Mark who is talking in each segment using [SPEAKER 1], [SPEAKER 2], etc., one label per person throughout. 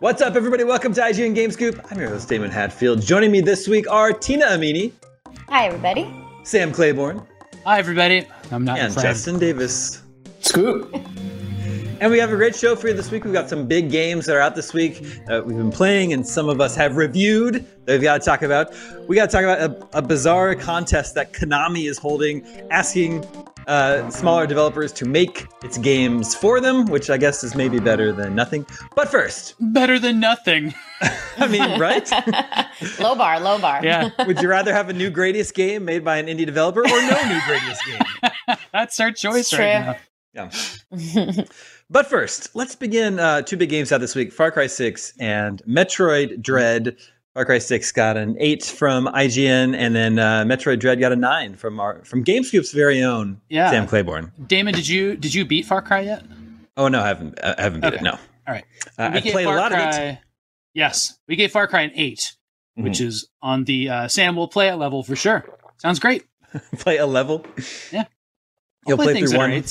[SPEAKER 1] What's up, everybody? Welcome to IGN Game Scoop. I'm your host, Damon Hatfield. Joining me this week are Tina Amini,
[SPEAKER 2] Hi, everybody.
[SPEAKER 1] Sam Claiborne,
[SPEAKER 3] Hi, everybody. I'm not
[SPEAKER 1] and. Justin Davis.
[SPEAKER 4] Scoop.
[SPEAKER 1] And we have a great show for you this week. We've got some big games that are out this week that we've been playing, and some of us have reviewed that we've got to talk about. We got to talk about a, a bizarre contest that Konami is holding, asking uh, smaller developers to make its games for them, which I guess is maybe better than nothing. But first,
[SPEAKER 3] Better than nothing.
[SPEAKER 1] I mean, right?
[SPEAKER 2] Low bar, low bar.
[SPEAKER 3] Yeah,
[SPEAKER 1] Would you rather have a new Gradius game made by an indie developer or no new Gradius game?
[SPEAKER 3] that's our choice
[SPEAKER 2] It's
[SPEAKER 3] right
[SPEAKER 2] true.
[SPEAKER 3] now.
[SPEAKER 1] Yeah. But first, let's begin. Uh, two big games out this week: Far Cry 6 and Metroid Dread. Far Cry 6 got an eight from IGN, and then uh, Metroid Dread got a nine from our from GameScoop's very own
[SPEAKER 3] Yeah.
[SPEAKER 1] Sam Claiborne.
[SPEAKER 3] Damon, did you did you beat Far Cry yet?
[SPEAKER 1] Oh no, I haven't. I haven't beat
[SPEAKER 3] Okay.
[SPEAKER 1] it. No,
[SPEAKER 3] All right.
[SPEAKER 1] uh, I played a
[SPEAKER 3] Far
[SPEAKER 1] lot of it.
[SPEAKER 3] Yes, we gave Far Cry an 8 which is on the uh, Sam will play it level for sure. Sounds great.
[SPEAKER 1] Play a level.
[SPEAKER 3] Yeah.
[SPEAKER 1] You'll
[SPEAKER 3] Play
[SPEAKER 1] play through one.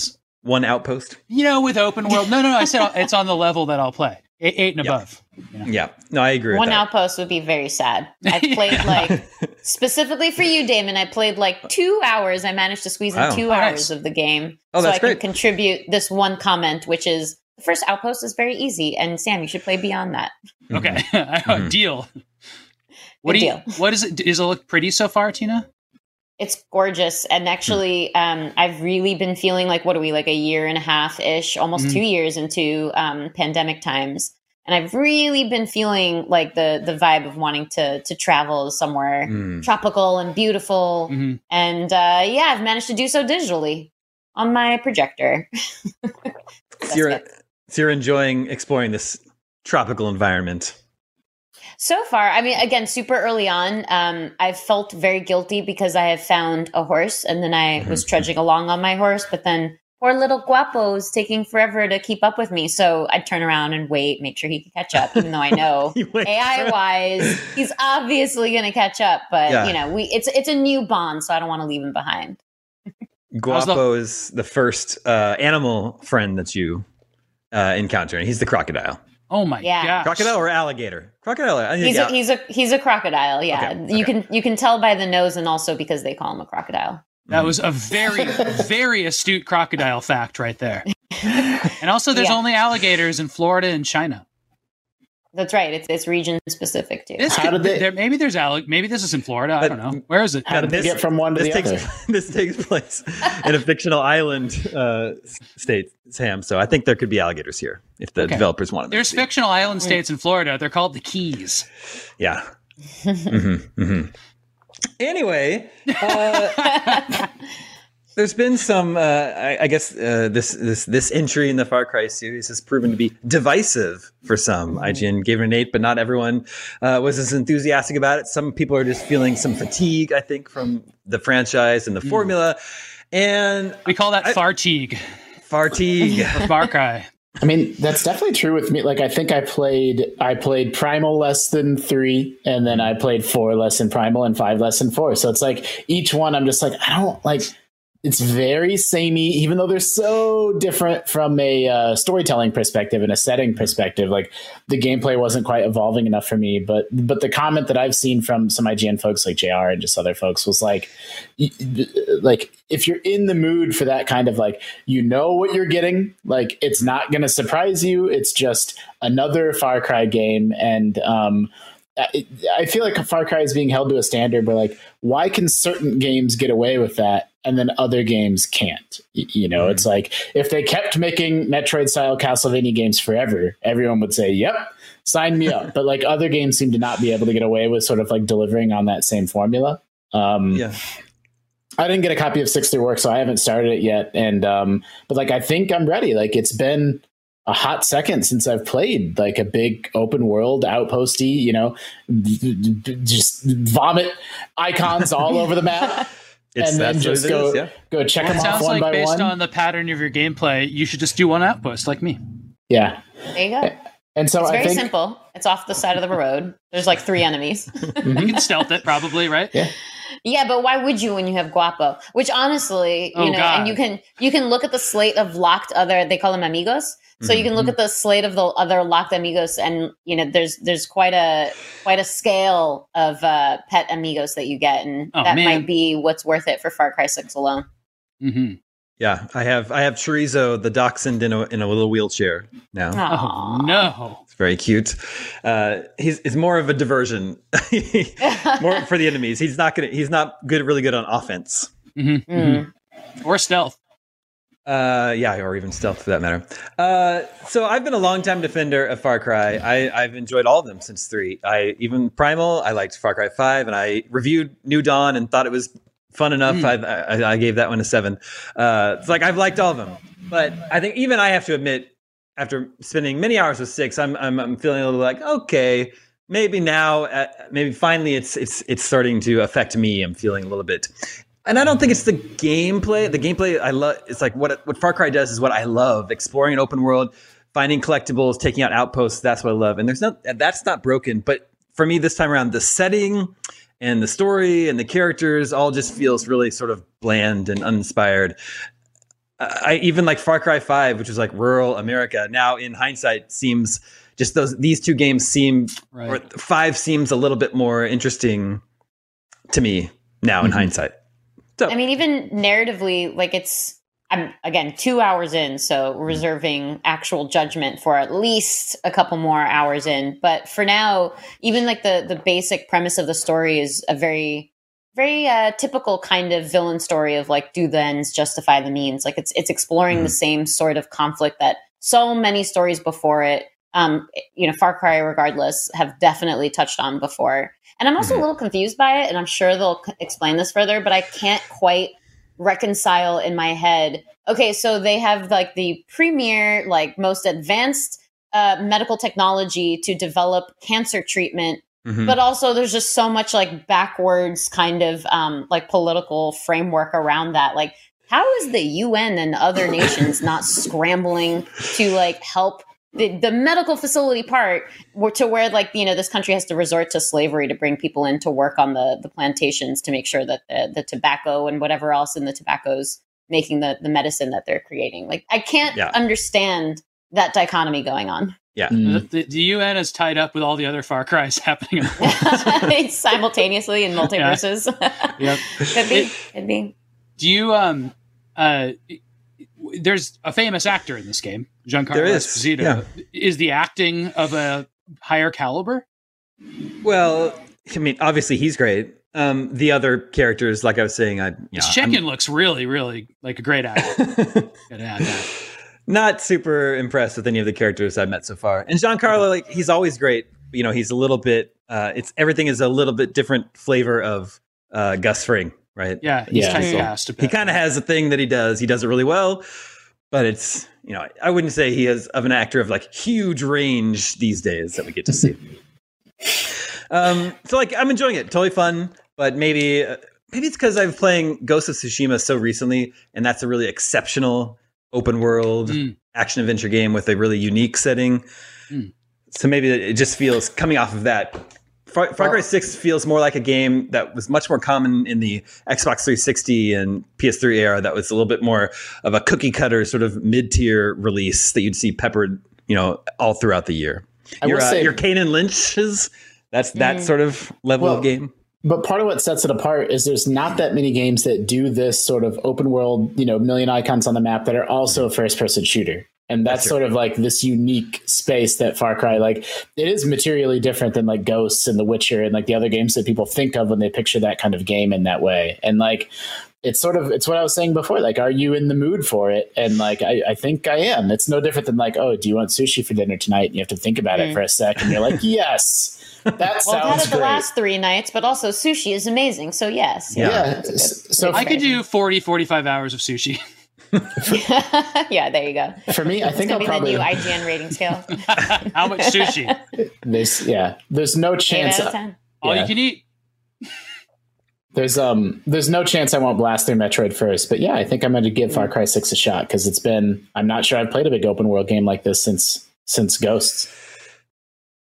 [SPEAKER 1] One outpost.
[SPEAKER 3] You know, with open world. No, no, no. I said it's on the level that I'll play. Eight, eight and
[SPEAKER 1] Yeah.
[SPEAKER 3] above.
[SPEAKER 1] Yeah, no, I agree.
[SPEAKER 2] One
[SPEAKER 1] with
[SPEAKER 2] outpost would be very sad. I played like specifically for you, Damon. I played like two hours. I managed to squeeze in
[SPEAKER 1] Wow.
[SPEAKER 2] two
[SPEAKER 3] Oh, nice.
[SPEAKER 2] hours of the game,
[SPEAKER 1] Oh,
[SPEAKER 2] so
[SPEAKER 1] that's
[SPEAKER 2] I can contribute this one comment, which is the first outpost is very easy. And Sam, you should play beyond that.
[SPEAKER 3] Okay,
[SPEAKER 1] Mhm.
[SPEAKER 3] deal. What
[SPEAKER 2] Good
[SPEAKER 3] do you?
[SPEAKER 2] deal.
[SPEAKER 3] What is it? Does it look pretty so far, Tina?
[SPEAKER 2] It's gorgeous, and actually, um, I've really been feeling like what are we like a year and a half ish, almost
[SPEAKER 3] Mhm.
[SPEAKER 2] two years into um, pandemic times, and I've really been feeling like the the vibe of wanting to to travel somewhere
[SPEAKER 1] Mm.
[SPEAKER 2] tropical and beautiful.
[SPEAKER 3] hmm
[SPEAKER 2] And uh, yeah, I've managed to do so digitally on my projector.
[SPEAKER 1] So you're, so you're enjoying exploring this tropical environment.
[SPEAKER 2] So far, I mean, again, super early on, um, I felt very guilty because I have found a horse and then I was trudging along on my horse, but then poor little guapo is taking forever to keep up with me. So I'd turn around and wait, make sure he could catch up, even though I know. AI wise, he's obviously going to catch up, but
[SPEAKER 1] Yeah.
[SPEAKER 2] you know, we it's it's a new bond, so I don't want to leave him behind.
[SPEAKER 1] Guapo is the first uh, animal friend that you uh, encounter, and he's the crocodile.
[SPEAKER 3] Oh my
[SPEAKER 2] Yeah.
[SPEAKER 3] gosh.
[SPEAKER 1] Crocodile or alligator? Crocodile.
[SPEAKER 2] He's
[SPEAKER 1] yeah.
[SPEAKER 2] a, he's a he's a crocodile. Yeah,
[SPEAKER 1] Okay,
[SPEAKER 2] you
[SPEAKER 1] okay.
[SPEAKER 2] can you can tell by the nose, and also because they call him a crocodile.
[SPEAKER 3] That was a very, very astute crocodile fact right there. And also, there's
[SPEAKER 2] Yeah.
[SPEAKER 3] only alligators in Florida and China.
[SPEAKER 2] That's right. It's it's region specific too.
[SPEAKER 3] This
[SPEAKER 4] How
[SPEAKER 3] could,
[SPEAKER 4] did they-
[SPEAKER 3] there, maybe there's allig- maybe this is in Florida. I don't know. Where is it?
[SPEAKER 4] How did they
[SPEAKER 1] this-
[SPEAKER 4] get from one to
[SPEAKER 1] this
[SPEAKER 4] the
[SPEAKER 1] takes
[SPEAKER 4] other?
[SPEAKER 1] this takes place in a fictional island uh, s- state, Sam. So I think there could be alligators here if the
[SPEAKER 3] Okay.
[SPEAKER 1] developers wanted. them
[SPEAKER 3] There's
[SPEAKER 1] to
[SPEAKER 3] fictional island states in Florida. They're called the Keys.
[SPEAKER 1] Yeah. hmm hmm Anyway, uh, there's been some. Uh, I, I guess uh, this this this entry in the Far Cry series has proven to be divisive for some. IGN gave it an eight, but not everyone uh, was as enthusiastic about it. Some people are just feeling some fatigue. I think from the franchise and the formula, and
[SPEAKER 3] We call that
[SPEAKER 1] I-
[SPEAKER 3] fartigue
[SPEAKER 1] fatigue.
[SPEAKER 3] Far Cry.
[SPEAKER 4] I mean, that's definitely true with me. Like, I think I played, I played Primal less than three, and then I played four less than Primal and five less than four. So it's like each one, I'm just like, I don't like. It's very samey, even though they're so different from a uh, storytelling perspective and a setting perspective. Like the gameplay wasn't quite evolving enough for me. But but the comment that I've seen from some IGN folks like Jr. and just other folks was like, like if you're in the mood for that kind of like you know what you're getting like it's not going to surprise you it's just another far cry game and um I, I feel like far cry is being held to a standard where like why can certain games get away with that and then other games can't you know it's like if they kept making metroid style castlevania games forever everyone would say yep sign me up but like other games seem to not be able to get away with sort of like delivering on that same formula um
[SPEAKER 1] yeah.
[SPEAKER 4] I didn't get a copy of Six Through Work, so I haven't started it yet. And um, but like I think I'm ready. Like it's been a hot second since I've played like a big open world outposty. You know, d- d- d- just vomit icons all over the map,
[SPEAKER 1] It's
[SPEAKER 4] and then just go
[SPEAKER 1] is, yeah.
[SPEAKER 4] go check
[SPEAKER 3] Well,
[SPEAKER 4] them
[SPEAKER 3] it
[SPEAKER 4] off
[SPEAKER 3] sounds
[SPEAKER 4] one
[SPEAKER 3] like
[SPEAKER 4] by
[SPEAKER 3] based
[SPEAKER 4] one.
[SPEAKER 3] on the pattern of your gameplay, you should just do one outpost like me.
[SPEAKER 4] yeah,
[SPEAKER 2] There you go.
[SPEAKER 4] and so
[SPEAKER 2] It's
[SPEAKER 4] I
[SPEAKER 2] very
[SPEAKER 4] think
[SPEAKER 2] simple. It's off the side of the road. There's like three enemies.
[SPEAKER 3] You can stealth it, probably, right?
[SPEAKER 4] Yeah.
[SPEAKER 2] yeah, but why would you when you have Guapo? Which honestly, you
[SPEAKER 3] Oh,
[SPEAKER 2] know,
[SPEAKER 3] God.
[SPEAKER 2] and you can you can look at the slate of locked other they call them amigos. So you can look
[SPEAKER 3] Mhm.
[SPEAKER 2] at the slate of the other locked amigos, and you know there's there's quite a quite a scale of uh, pet amigos that you get, and
[SPEAKER 3] Oh,
[SPEAKER 2] that
[SPEAKER 3] man.
[SPEAKER 2] might be what's worth it for Far Cry Six alone.
[SPEAKER 3] Mm-hmm.
[SPEAKER 1] Yeah, I have I have Chorizo the dachshund in a in a little wheelchair now.
[SPEAKER 3] Oh no!
[SPEAKER 1] It's very cute. Uh, he's it's more of a diversion, more for the enemies. He's not gonna he's not good really good on offense.
[SPEAKER 3] hmm
[SPEAKER 2] Mm.
[SPEAKER 3] Or stealth.
[SPEAKER 1] Uh, yeah, or even stealth for that matter. Uh, so I've been a long time defender of Far Cry. I, I've enjoyed all of them since three. I even Primal. I liked Far Cry Five, and I reviewed New Dawn and thought it was fun enough.
[SPEAKER 3] Mm.
[SPEAKER 1] I, I, I gave that one a seven. Uh, it's like I've liked all of them, but I think even I have to admit, after spending many hours with six, I'm I'm, I'm feeling a little like okay. Maybe now, uh, maybe finally, it's it's it's starting to affect me. I'm feeling a little bit and I don't think it's the gameplay. The gameplay I love. It's like what what Far Cry does is what I love: exploring an open world, finding collectibles, taking out outposts. That's what I love. And there's no that's not broken. But for me, this time around, the setting and the story and the characters all just feels really sort of bland and uninspired. I even like Far Cry Five, which was like rural America. Now, in hindsight, seems just those these two games seem
[SPEAKER 3] Right.
[SPEAKER 1] or Five seems a little bit more interesting to me now in
[SPEAKER 4] Mhm.
[SPEAKER 1] hindsight. So
[SPEAKER 2] I mean, even narratively, like it's I'm again two hours in, so reserving actual judgment for at least a couple more hours in. But for now, even like the the basic premise of the story is a very very uh, typical kind of villain story of like do the ends justify the means? Like it's it's exploring the same sort of conflict that so many stories before it um you know far cry regardless have definitely touched on before and i'm also
[SPEAKER 1] Mhm.
[SPEAKER 2] a little confused by it and i'm sure they'll c- explain this further but i can't quite reconcile in my head okay so they have like the premier like most advanced uh, medical technology to develop cancer treatment
[SPEAKER 1] mhm.
[SPEAKER 2] but also there's just so much like backwards kind of um, like political framework around that like how is the un and other nations not scrambling to like help the, the medical facility part where- to where like you know this country has to resort to slavery to bring people in to work on the the plantations to make sure that the, the tobacco and whatever else in the tobaccos making the the medicine that they're creating like i can't
[SPEAKER 1] Yeah.
[SPEAKER 2] understand that dichotomy going on
[SPEAKER 4] Mm.
[SPEAKER 3] The, the UN is tied up with all the other Far Cries happening.
[SPEAKER 2] simultaneously in multiverses
[SPEAKER 3] yep.
[SPEAKER 2] Could be. Could be.
[SPEAKER 3] Do you um uh there's a famous actor in this game, Giancarlo
[SPEAKER 1] There is,
[SPEAKER 3] Esposito.
[SPEAKER 1] yeah.
[SPEAKER 3] Is the acting of a higher caliber?
[SPEAKER 1] well, I mean, obviously he's great. Um, the other characters, like I was saying, I you know,
[SPEAKER 3] His
[SPEAKER 1] I'm-
[SPEAKER 3] chicken looks really, really like a great actor. Add that.
[SPEAKER 1] not super impressed with any of the characters I've met so far. And Giancarlo, like he's always great. You know, he's a little bit. Uh, it's everything is a little bit different flavor of uh, Gus Fring, right?
[SPEAKER 3] Yeah, he's
[SPEAKER 4] Yeah.
[SPEAKER 3] typecast a bit.
[SPEAKER 1] He kind of has a thing that he does. He does it really well, but it's you know I wouldn't say he is of an actor of like huge range these days that we get to see. um, so like I'm enjoying it, totally fun, but maybe uh, maybe it's because I'm playing Ghost of Tsushima so recently, and that's a really exceptional open world
[SPEAKER 3] Mm.
[SPEAKER 1] action adventure game with a really unique setting.
[SPEAKER 3] Mm.
[SPEAKER 1] So maybe it just feels coming off of that. Far, Far Cry 6 feels more like a game that was much more common in the Xbox 360 and PS3 era that was a little bit more of a cookie cutter sort of mid-tier release that you'd see peppered, you know, all throughout the year.
[SPEAKER 4] I
[SPEAKER 1] Your
[SPEAKER 4] will
[SPEAKER 1] uh,
[SPEAKER 4] say-
[SPEAKER 1] your Kane and Lynch's that's that
[SPEAKER 2] Mm.
[SPEAKER 1] sort of level
[SPEAKER 4] Well,
[SPEAKER 1] of game.
[SPEAKER 4] But part of what sets it apart is there's not that many games that do this sort of open world, you know, million icons on the map that are also a first person shooter. And that's,
[SPEAKER 1] That's
[SPEAKER 4] sort of like this unique space that Far Cry, like, it is materially different than like Ghosts and The Witcher and like the other games that people think of when they picture that kind of game in that way. And like, it's sort of, it's what I was saying before. Like, are you in the mood for it? And like, I, I think I am. It's no different than like, oh, do you want sushi for dinner tonight? And you have to think about
[SPEAKER 2] Mm.
[SPEAKER 4] it for a sec. And you're like, yes, that
[SPEAKER 2] Well, I've had
[SPEAKER 4] sounds
[SPEAKER 2] it the last three nights, but also sushi is amazing. So yes,
[SPEAKER 1] Yeah.
[SPEAKER 4] yeah.
[SPEAKER 2] good-
[SPEAKER 4] So
[SPEAKER 3] I could do 40, 45 hours of sushi.
[SPEAKER 2] yeah, there you go.
[SPEAKER 4] For me, I
[SPEAKER 2] It's
[SPEAKER 4] think
[SPEAKER 2] gonna
[SPEAKER 4] I'll
[SPEAKER 2] be
[SPEAKER 4] probably
[SPEAKER 2] the new IGN rating scale.
[SPEAKER 3] How much sushi?
[SPEAKER 4] there's yeah there's no
[SPEAKER 2] Eight
[SPEAKER 4] chance
[SPEAKER 2] out of ten.
[SPEAKER 3] All
[SPEAKER 4] Yeah.
[SPEAKER 3] you can eat.
[SPEAKER 4] there's um there's no chance I won't blast through Metroid first. But yeah, I think I'm going to give Far Cry Six a shot because it's been I'm not sure I've played a big open world game like this since since Ghosts.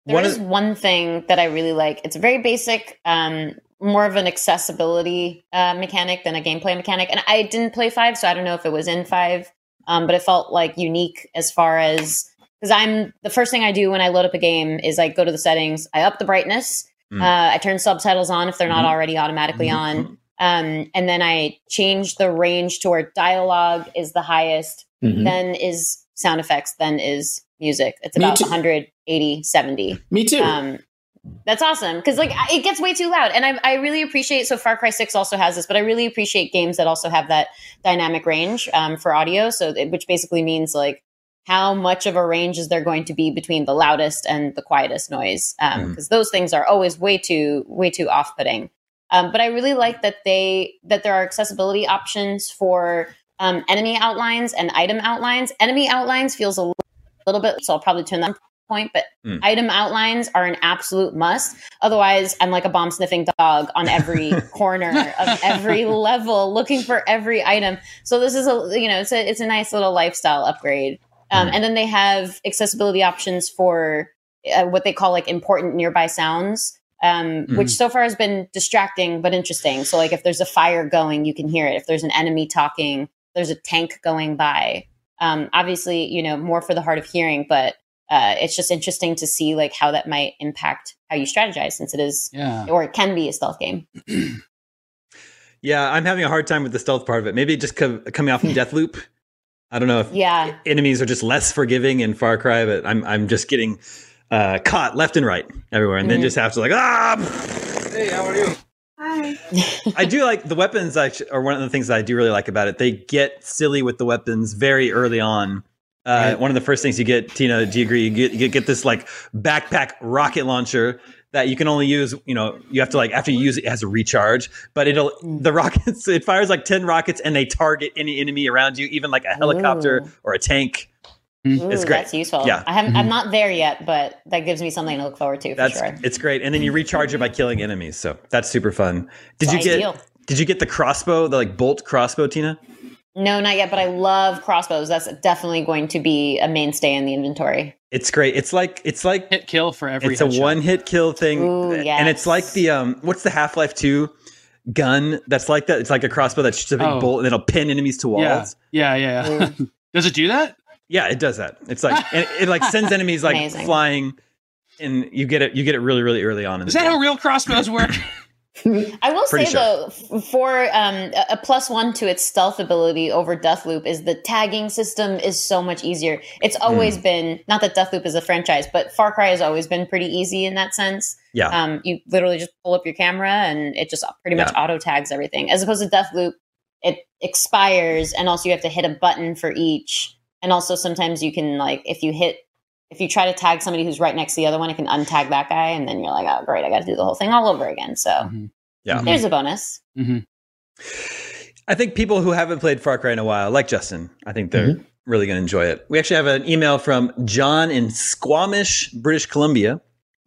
[SPEAKER 2] There
[SPEAKER 1] One
[SPEAKER 2] one thing that I really like. It's very basic, um, more of an accessibility uh, mechanic than a gameplay mechanic. And I didn't play five, so I don't know if it was in five, um, but it felt like unique as far as because I'm the first thing I do when I load up a game is I go to the settings, I up the brightness,
[SPEAKER 1] Mm.
[SPEAKER 2] uh, I turn subtitles on if they're not
[SPEAKER 1] Mhm.
[SPEAKER 2] already automatically
[SPEAKER 1] Mhm.
[SPEAKER 2] on, um, and then I change the range to where dialogue is the highest,
[SPEAKER 4] Mhm.
[SPEAKER 2] then is sound effects, then is music. It's about
[SPEAKER 4] too.
[SPEAKER 2] 180, 70
[SPEAKER 4] Me too.
[SPEAKER 2] um that's awesome. Because like it gets way too loud and I, I really appreciate so far cry 6 also has this but i really appreciate games that also have that dynamic range um, for audio. So it- which basically means like how much of a range is there going to be between the loudest and the quietest noise? Because
[SPEAKER 1] Mhm.
[SPEAKER 2] those things are always way too way too off-putting. Um, but i really like that they that there are accessibility options for um, enemy outlines and item outlines. Enemy outlines feels a little bit so i'll probably turn that on point but
[SPEAKER 1] Mm.
[SPEAKER 2] item outlines are an absolute must. Otherwise i'm like a bomb sniffing dog on every corner of every level looking for every item. So this is a you know it's a it's a nice little lifestyle upgrade. Um,
[SPEAKER 1] Mhm.
[SPEAKER 2] and then they have accessibility options for uh, what they call like important nearby sounds um, which so far has been distracting but interesting. So like if there's a fire going you can hear it. If there's an enemy talking there's a tank going by. Um, obviously you know more for the hard of hearing but uh, it's just interesting to see like how that might impact how you strategize since it is
[SPEAKER 3] Yeah.
[SPEAKER 2] or it can be a stealth game
[SPEAKER 1] Yeah, I'm having a hard time with the stealth part of it. Maybe just co- coming off from Deathloop I don't know if
[SPEAKER 2] yeah
[SPEAKER 1] enemies are just less forgiving in Far Cry, but I'm I'm just getting uh, caught left and right everywhere, and then
[SPEAKER 2] Mhm.
[SPEAKER 1] just have to like ah. Hey, how are you?
[SPEAKER 5] Hi.
[SPEAKER 1] I do like the weapons. Actually, are one of the things that I do really like about it. They get silly with the weapons very early on. Uh,
[SPEAKER 3] Right.
[SPEAKER 1] One of the first things you get, Tina, do you agree? You get, you get this like backpack rocket launcher that you can only use. You know, you have to like after you use it, it has a recharge. But it'll
[SPEAKER 2] Mm.
[SPEAKER 1] the rockets. It fires like ten rockets, and they target any enemy around you, even like a helicopter
[SPEAKER 2] Ooh.
[SPEAKER 1] or a tank.
[SPEAKER 2] Ooh,
[SPEAKER 1] It's great.
[SPEAKER 2] that's useful
[SPEAKER 1] Yeah.
[SPEAKER 2] I haven't, i'm not there yet but that gives me something to look forward to for
[SPEAKER 1] That's
[SPEAKER 2] sure
[SPEAKER 1] it's great, and then you recharge it by killing enemies. So that's super fun. Did you
[SPEAKER 2] It's
[SPEAKER 1] get? Did you get the crossbow, the like bolt crossbow, Tina?
[SPEAKER 2] No not yet but i love crossbows that's definitely going to be a mainstay in the inventory
[SPEAKER 1] It's great. It's like it's like
[SPEAKER 3] Hit kill for every
[SPEAKER 1] it's a one hit kill thing,
[SPEAKER 2] Ooh,
[SPEAKER 1] and it's like the um what's the Half Life Two gun that's like that? It's like a crossbow that shoots a big
[SPEAKER 3] Oh.
[SPEAKER 1] bolt and it'll pin enemies to walls.
[SPEAKER 3] Yeah, yeah, yeah. Does it do that?
[SPEAKER 1] Yeah, it does that. It's like and it like sends enemies like
[SPEAKER 2] Amazing.
[SPEAKER 1] flying, and you get it you get it really really early on. In
[SPEAKER 3] Is
[SPEAKER 1] the
[SPEAKER 3] that
[SPEAKER 1] game.
[SPEAKER 3] how real crossbows work?
[SPEAKER 2] I will
[SPEAKER 1] Pretty
[SPEAKER 2] say
[SPEAKER 1] sure.
[SPEAKER 2] though, for um, a- plus one to its stealth ability over Deathloop is the tagging system is so much easier. It's
[SPEAKER 1] Hmm.
[SPEAKER 2] always been not that Deathloop is a franchise, but Far Cry has always been pretty easy in that sense.
[SPEAKER 1] Yeah.
[SPEAKER 2] Um, you literally just pull up your camera and it just pretty much auto tags everything. As opposed to Deathloop, it expires and also you have to hit a button for each. And also sometimes you can like if you hit if you try to tag somebody who's right next to the other one, it can untag that guy, and then you're like, oh great, I got to do the whole thing all over again. So
[SPEAKER 3] Mhm.
[SPEAKER 1] Yeah.
[SPEAKER 3] Mhm.
[SPEAKER 2] there's a bonus.
[SPEAKER 3] Mhm.
[SPEAKER 1] I think people who haven't played Far Cry in a while, like Justin, I think they're really going to enjoy it. We actually have an email from John in Squamish, British Columbia.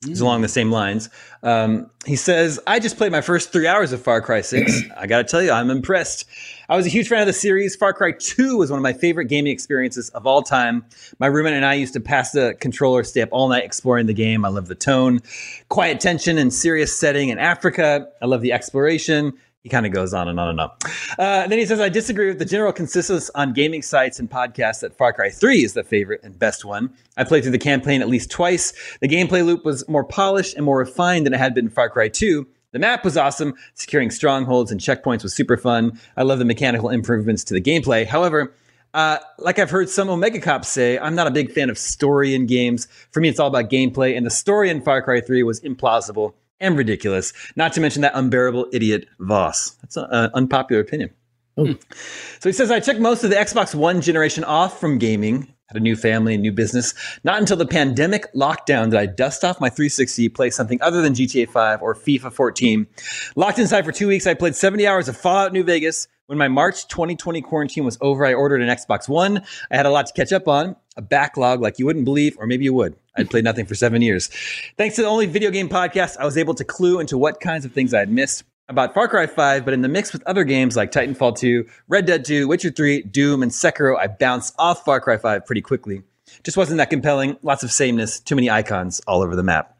[SPEAKER 1] He's along the same lines. Um, he says, I just played my first three hours of Far Cry 6. I got to tell you, I'm impressed. I was a huge fan of the series. Far Cry 2 was one of my favorite gaming experiences of all time. My roommate and I used to pass the controller, stay up all night exploring the game. I love the tone, quiet tension, and serious setting in Africa. I love the exploration. He kind of goes on and on and on. Uh, then he says, I disagree with the general consensus on gaming sites and podcasts that Far Cry 3 is the favorite and best one. I played through the campaign at least twice. The gameplay loop was more polished and more refined than it had been in Far Cry 2. The map was awesome. Securing strongholds and checkpoints was super fun. I love the mechanical improvements to the gameplay. However, uh, like I've heard some Omega cops say, I'm not a big fan of story in games. For me, it's all about gameplay, and the story in Far Cry 3 was implausible and ridiculous. Not to mention that unbearable idiot Vaas. That's an unpopular opinion. Oh. Hmm. So he says, I took most of the Xbox One generation off from gaming, had a new family and new business. Not until the pandemic lockdown did I dust off my 360, play something other than GTA 5 or FIFA 14. Locked inside for two weeks, I played 70 hours of Fallout New Vegas. When my March 2020 quarantine was over, I ordered an Xbox One. I had a lot to catch up on, a backlog like you wouldn't believe, or maybe you would. I'd played nothing for seven years. Thanks to the only video game podcast, I was able to clue into what kinds of things I had missed about Far Cry 5, but in the mix with other games like Titanfall 2, Red Dead 2, Witcher 3, Doom, and Sekiro, I bounced off Far Cry 5 pretty quickly. Just wasn't that compelling. Lots of sameness, too many icons all over the map.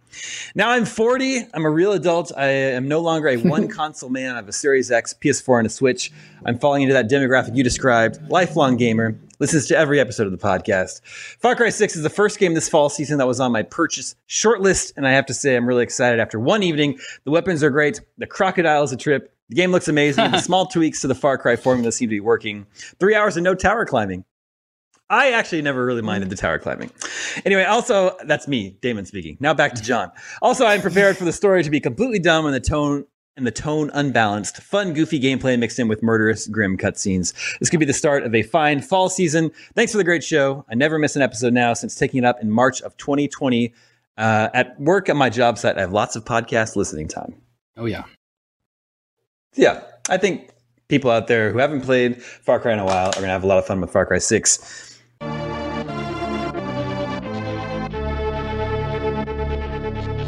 [SPEAKER 1] Now I'm 40. I'm a real adult. I am no longer a one console man. I have a Series X, PS4, and a Switch. I'm falling into that demographic you described. Lifelong gamer. Listens to every episode of the podcast. Far Cry 6 is the first game this fall season that was on my purchase shortlist, and I have to say I'm really excited after one evening. The weapons are great. The crocodile is a trip. The game looks amazing. the small tweaks to the Far Cry formula seem to be working. Three hours of no tower climbing. I actually never really minded the tower climbing. Anyway, also, that's me, Damon speaking. Now back to John. Also, I'm prepared for the story to be completely dumb and the tone and the tone unbalanced. Fun, goofy gameplay mixed in with murderous, grim cutscenes. This could be the start of a fine fall season. Thanks for the great show. I never miss an episode now since taking it up in March of 2020. Uh, at work at my job site, I have lots of podcast listening time.
[SPEAKER 3] Oh yeah,
[SPEAKER 1] yeah. I think people out there who haven't played Far Cry in a while are going to have a lot of fun with Far Cry 6.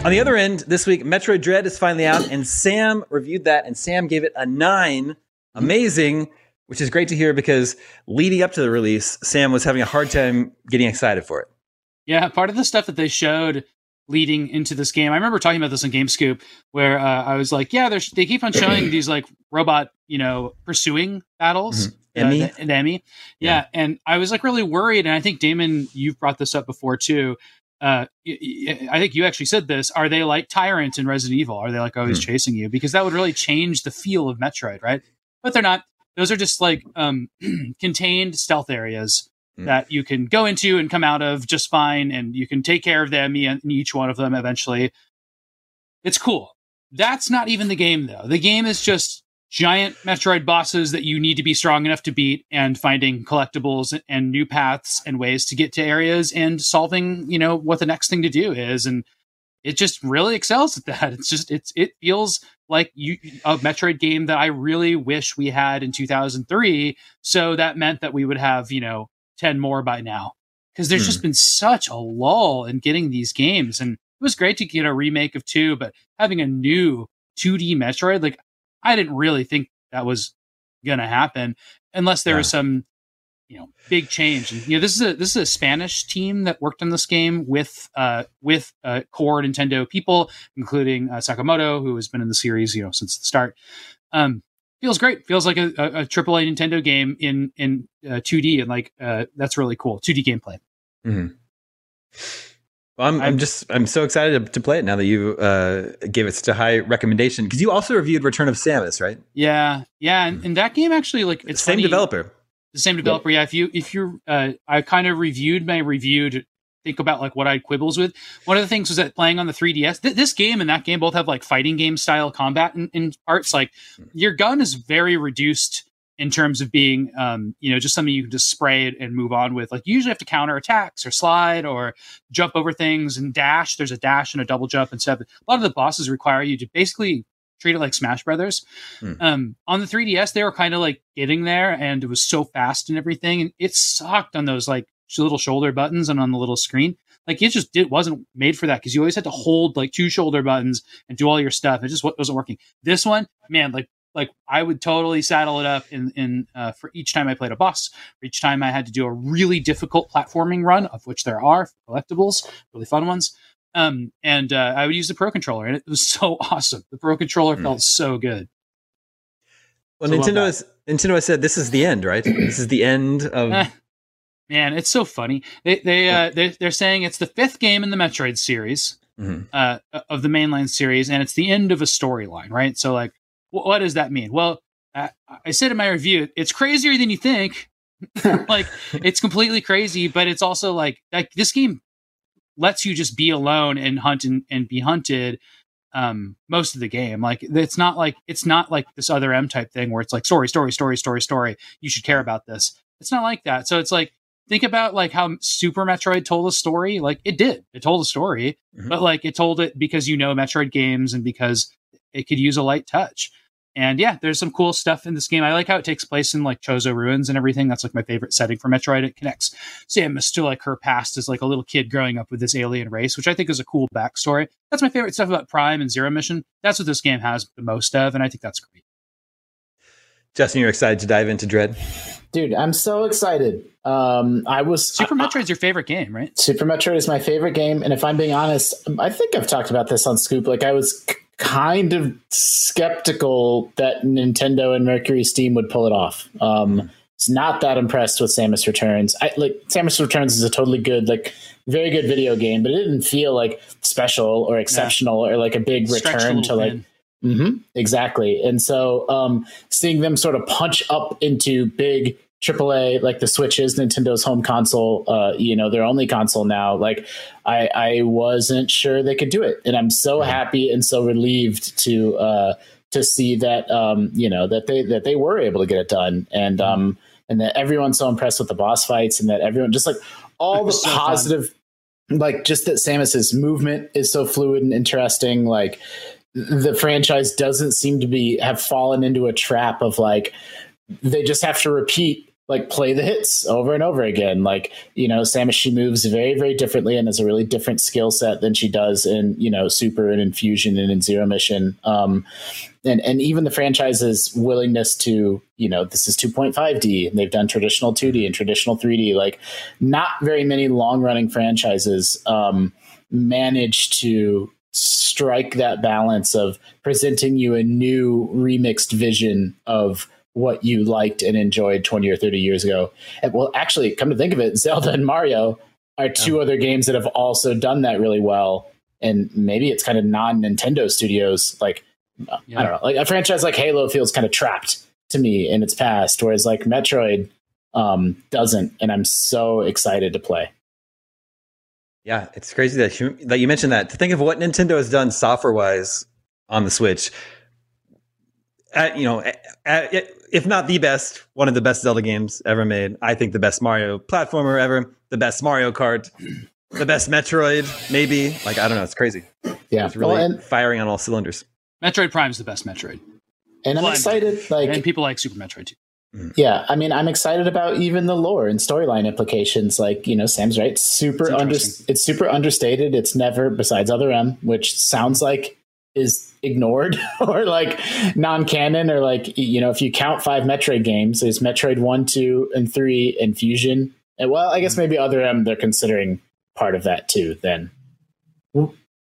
[SPEAKER 1] On the other end, this week, Metroid Dread is finally out, and Sam reviewed that, and Sam gave it a nine. Amazing, which is great to hear because leading up to the release, Sam was having a hard time getting excited for it.
[SPEAKER 3] Yeah, part of the stuff that they showed leading into this game, I remember talking about this on GameScoop, where uh, I was like, "Yeah, they keep on showing these like robot, you know, pursuing battles." Mm-hmm.
[SPEAKER 1] EMMI,
[SPEAKER 3] uh, and EMMI, yeah. yeah, and I was like really worried, and I think Damon, you've brought this up before too uh, I think you actually said this. Are they like tyrants in Resident Evil? Are they like always hmm. chasing you? Because that would really change the feel of Metroid, right? But they're not. Those are just like um, contained stealth areas hmm. that you can go into and come out of just fine, and you can take care of them in each one of them eventually. It's cool. That's not even the game though. The game is just giant Metroid bosses that you need to be strong enough to beat and finding collectibles and new paths and ways to get to areas and solving, you know, what the next thing to do is. And it just really excels at that. It's just, it's, it feels like you, a Metroid game that I really wish we had in 2003. So that meant that we would have, you know, 10 more by now. Cause there's hmm. just been such a lull in getting these games. And it was great to get a remake of two, but having a new 2D Metroid, like I didn't really think that was going to happen unless there yeah. was some you know big change. And you know this is a this is a spanish team that worked on this game with uh with uh core nintendo people including uh, sakamoto who has been in the series you know since the start. Um feels great. Feels like a, a, a aaa nintendo game in in uh, 2d and like uh that's really cool. 2d gameplay.
[SPEAKER 1] Mm-hmm. Well, I'm, I'm just I'm so excited to, to play it now that you uh, gave it such a high recommendation because you also reviewed Return of Samus, right?
[SPEAKER 3] Yeah, yeah, and, and that game actually like it's the
[SPEAKER 1] same
[SPEAKER 3] funny,
[SPEAKER 1] developer,
[SPEAKER 3] the same developer. Yeah, if you if you uh, I kind of reviewed my review to think about like what I had quibbles with. One of the things was that playing on the 3DS, th- this game and that game both have like fighting game style combat in, in parts. Like hmm. your gun is very reduced in terms of being, um, you know, just something you can just spray and move on with. Like you usually have to counter attacks or slide or jump over things and dash. There's a dash and a double jump and stuff. A lot of the bosses require you to basically treat it like Smash Brothers. Hmm. Um, on the 3DS, they were kind of like getting there, and it was so fast and everything, and it sucked on those like little shoulder buttons and on the little screen. Like it just it wasn't made for that because you always had to hold like two shoulder buttons and do all your stuff. It just wasn't working. This one, man, like like I would totally saddle it up in in uh, for each time I played a boss, for each time I had to do a really difficult platforming run, of which there are collectibles, really fun ones. Um, and uh, I would use the Pro controller, and it was so awesome. The Pro controller mm. felt so good.
[SPEAKER 1] Well, so Nintendo has Nintendo has said this is the end, right? this is the end of.
[SPEAKER 3] Man, it's so funny. They they uh, they they're saying it's the fifth game in the Metroid series. Mm-hmm. Uh, of the mainline series, and it's the end of a storyline, right? So, like, what does that mean? Well, I, I said in my review, it's crazier than you think. like it's completely crazy, but it's also like like this game lets you just be alone and hunt and, and be hunted um most of the game like it's not like it's not like this other m type thing where it's like story story story story story you should care about this it's not like that so it's like think about like how super metroid told a story like it did it told a story mm-hmm. but like it told it because you know metroid games and because it could use a light touch. And yeah, there's some cool stuff in this game. I like how it takes place in like Chozo ruins and everything. That's like my favorite setting for Metroid. It connects Samus to like her past as like a little kid growing up with this alien race, which I think is a cool backstory. That's my favorite stuff about Prime and Zero Mission. That's what this game has the most of, and I think that's great.
[SPEAKER 1] Justin, you're excited to dive into Dread.
[SPEAKER 4] Dude, I'm so excited. Um, I was
[SPEAKER 3] Super Metroid's your favorite game, right?
[SPEAKER 4] Super Metroid is my favorite game, and if I'm being honest, I think I've talked about this on Scoop. Like I was c- kind of skeptical that Nintendo and Mercury Steam would pull it off. Um, it's not that impressed with Samus Returns. I like Samus Returns is a totally good, like very good video game, but it didn't feel like special or exceptional or like a big return to like
[SPEAKER 3] thin.
[SPEAKER 4] hmm exactly. And so um, seeing them sort of punch up into big AAA, like the Switch is Nintendo's home console, uh, you know, their only console now. Like I, I wasn't sure they could do it, and I'm so happy and so relieved to uh, to see that um, you know that they that they were able to get it done, and um, and that everyone's so impressed with the boss fights, and that everyone just like all the
[SPEAKER 3] so fun.
[SPEAKER 4] positive like just that Samus's movement is so fluid and interesting. Like the franchise doesn't seem to be have fallen into a trap of like they just have to repeat like play the hits over and over again. Like you know, Samus she moves very very differently and has a really different skill set than she does in you know Super and in Fusion and in Zero Mission. Um, and and even the franchise's willingness to you know this is 2.5D and they've done traditional 2D and traditional 3D like not very many long running franchises um, manage to strike that balance of presenting you a new remixed vision of what you liked and enjoyed 20 or 30 years ago. And well, actually, come to think of it, Zelda and Mario are two other games that have also done that really well. And maybe it's kind of non Nintendo studios. Like, I don't know, like a franchise like Halo feels kind of trapped to me in its past, whereas like Metroid um, doesn't. And I'm so excited to play.
[SPEAKER 1] Yeah, it's crazy that you, that you mentioned that. To think of what Nintendo has done software wise on the Switch, at, you know, at, at- if not the best, one of the best Zelda games ever made. I think the best Mario platformer ever, the best Mario Kart, the best Metroid, maybe. Like I don't know, it's crazy.
[SPEAKER 4] Yeah.
[SPEAKER 1] It's really
[SPEAKER 4] Well, and,
[SPEAKER 1] firing on all cylinders.
[SPEAKER 3] Metroid Prime's the best Metroid,
[SPEAKER 4] and I'm
[SPEAKER 3] Blood.
[SPEAKER 4] excited. Like,
[SPEAKER 3] and people like Super Metroid too. Mm.
[SPEAKER 4] Yeah, I mean, I'm excited about even the lore and storyline implications. Like, you know, Sam's right. Super
[SPEAKER 3] It's
[SPEAKER 4] under, it's super understated. It's never besides Other M, which sounds like is ignored or like non-canon or like you know, if you count five Metroid games, there's Metroid one, two, and three, and Fusion. And well, I guess
[SPEAKER 3] Mm-hmm.
[SPEAKER 4] maybe Other M they're considering part of that too. Then,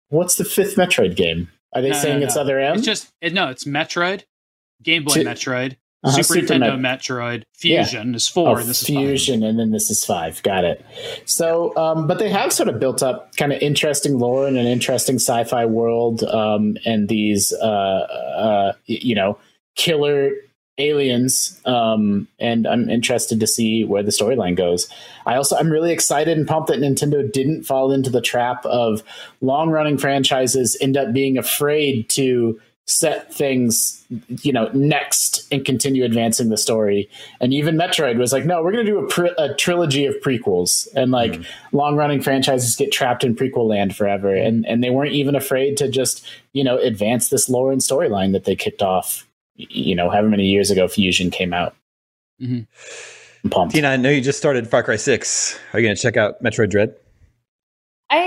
[SPEAKER 4] what's the fifth Metroid game? Are they
[SPEAKER 3] No, no,
[SPEAKER 4] saying
[SPEAKER 3] no.
[SPEAKER 4] it's Other M?
[SPEAKER 3] It's just it, no, it's Metroid, Game Boy Metroid,
[SPEAKER 4] Uh-huh,
[SPEAKER 3] Super,
[SPEAKER 4] Super
[SPEAKER 3] Nintendo
[SPEAKER 4] Met-
[SPEAKER 3] Metroid,
[SPEAKER 4] Yeah.
[SPEAKER 3] Fusion is four.
[SPEAKER 4] Oh,
[SPEAKER 3] and this is
[SPEAKER 4] fusion, and then this is five. Got it. So, um, but they have sort of built up kind of interesting lore and an interesting sci-fi world, um, and these, uh, uh, you know, killer aliens. Um, and I'm interested to see where the storyline goes. I also, I'm really excited and pumped that Nintendo didn't fall into the trap of long-running franchises end up being afraid to set things you know next and continue advancing the story and even metroid was like no we're going to do a, pre- a trilogy of prequels and like long running franchises get trapped in prequel land forever and and they weren't even afraid to just you know advance this lore and storyline that they kicked off you know however many years ago fusion came out
[SPEAKER 3] Mm-hmm.
[SPEAKER 4] I'm pumped
[SPEAKER 1] Tina, I know you just started Far Cry Six. Are you going to check out Metroid Dread?
[SPEAKER 2] I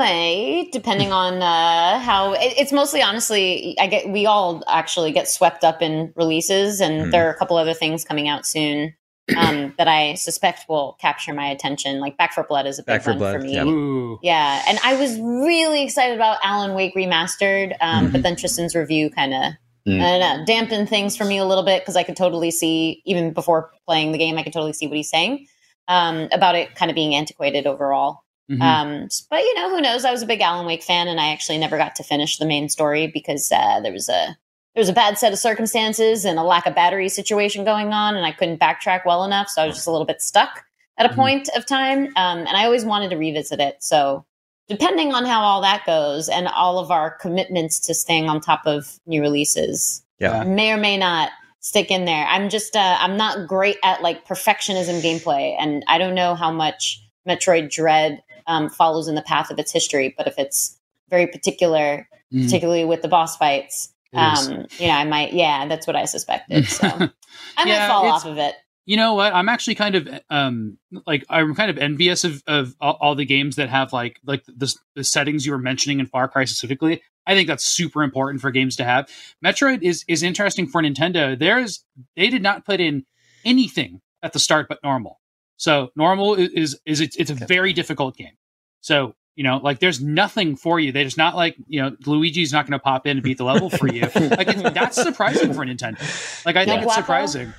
[SPEAKER 2] may, depending on uh, how. It, it's mostly honestly, I get we all actually get swept up in releases, and
[SPEAKER 1] Mhm.
[SPEAKER 2] there are a couple other things coming out soon um, that I suspect will capture my attention. Like Back 4 Blood is a big
[SPEAKER 1] Back 4
[SPEAKER 2] one
[SPEAKER 1] Blood,
[SPEAKER 2] for me.
[SPEAKER 1] yeah.
[SPEAKER 2] Yeah, and I was really excited about Alan Wake remastered, um,
[SPEAKER 1] Mhm.
[SPEAKER 2] but then Tristan's review kind of
[SPEAKER 4] Mm.
[SPEAKER 2] I don't know dampened things for me a little bit because I could totally see even before playing the game, I could totally see what he's saying um, about it kind of being antiquated overall.
[SPEAKER 3] Mhm.
[SPEAKER 2] Um, but you know, who knows? I was a big Alan Wake fan, and I actually never got to finish the main story because uh, there was a there was a bad set of circumstances and a lack of battery situation going on, and I couldn't backtrack well enough, so I was just a little bit stuck at a
[SPEAKER 3] Mhm.
[SPEAKER 2] point of time. Um, and I always wanted to revisit it. So depending on how all that goes, and all of our commitments to staying on top of new releases,
[SPEAKER 1] Yeah.
[SPEAKER 2] may or may not stick in there. I'm just uh, I'm not great at like perfectionism gameplay, and I don't know how much Metroid Dread um, follows in the path of its history. But if it's very particular,
[SPEAKER 3] Mm.
[SPEAKER 2] particularly with the boss fights, um, you know, I might. Yeah, that's what I suspected. So I might
[SPEAKER 3] Yeah,
[SPEAKER 2] fall off of it.
[SPEAKER 3] you know what i'm actually kind of um like i'm kind of envious of of all, all the games that have like like the, the settings you were mentioning in far cry specifically i I think that's super important for games to have. Metroid is is interesting for Nintendo. There's they did not put in anything at the start but normal. So normal is is, is it's, it's a very difficult game. So you know, like there's nothing for you. There's not like you know Luigi's not going to pop in and beat the level for you. like it's, that's surprising for Nintendo. Like I think it's surprising.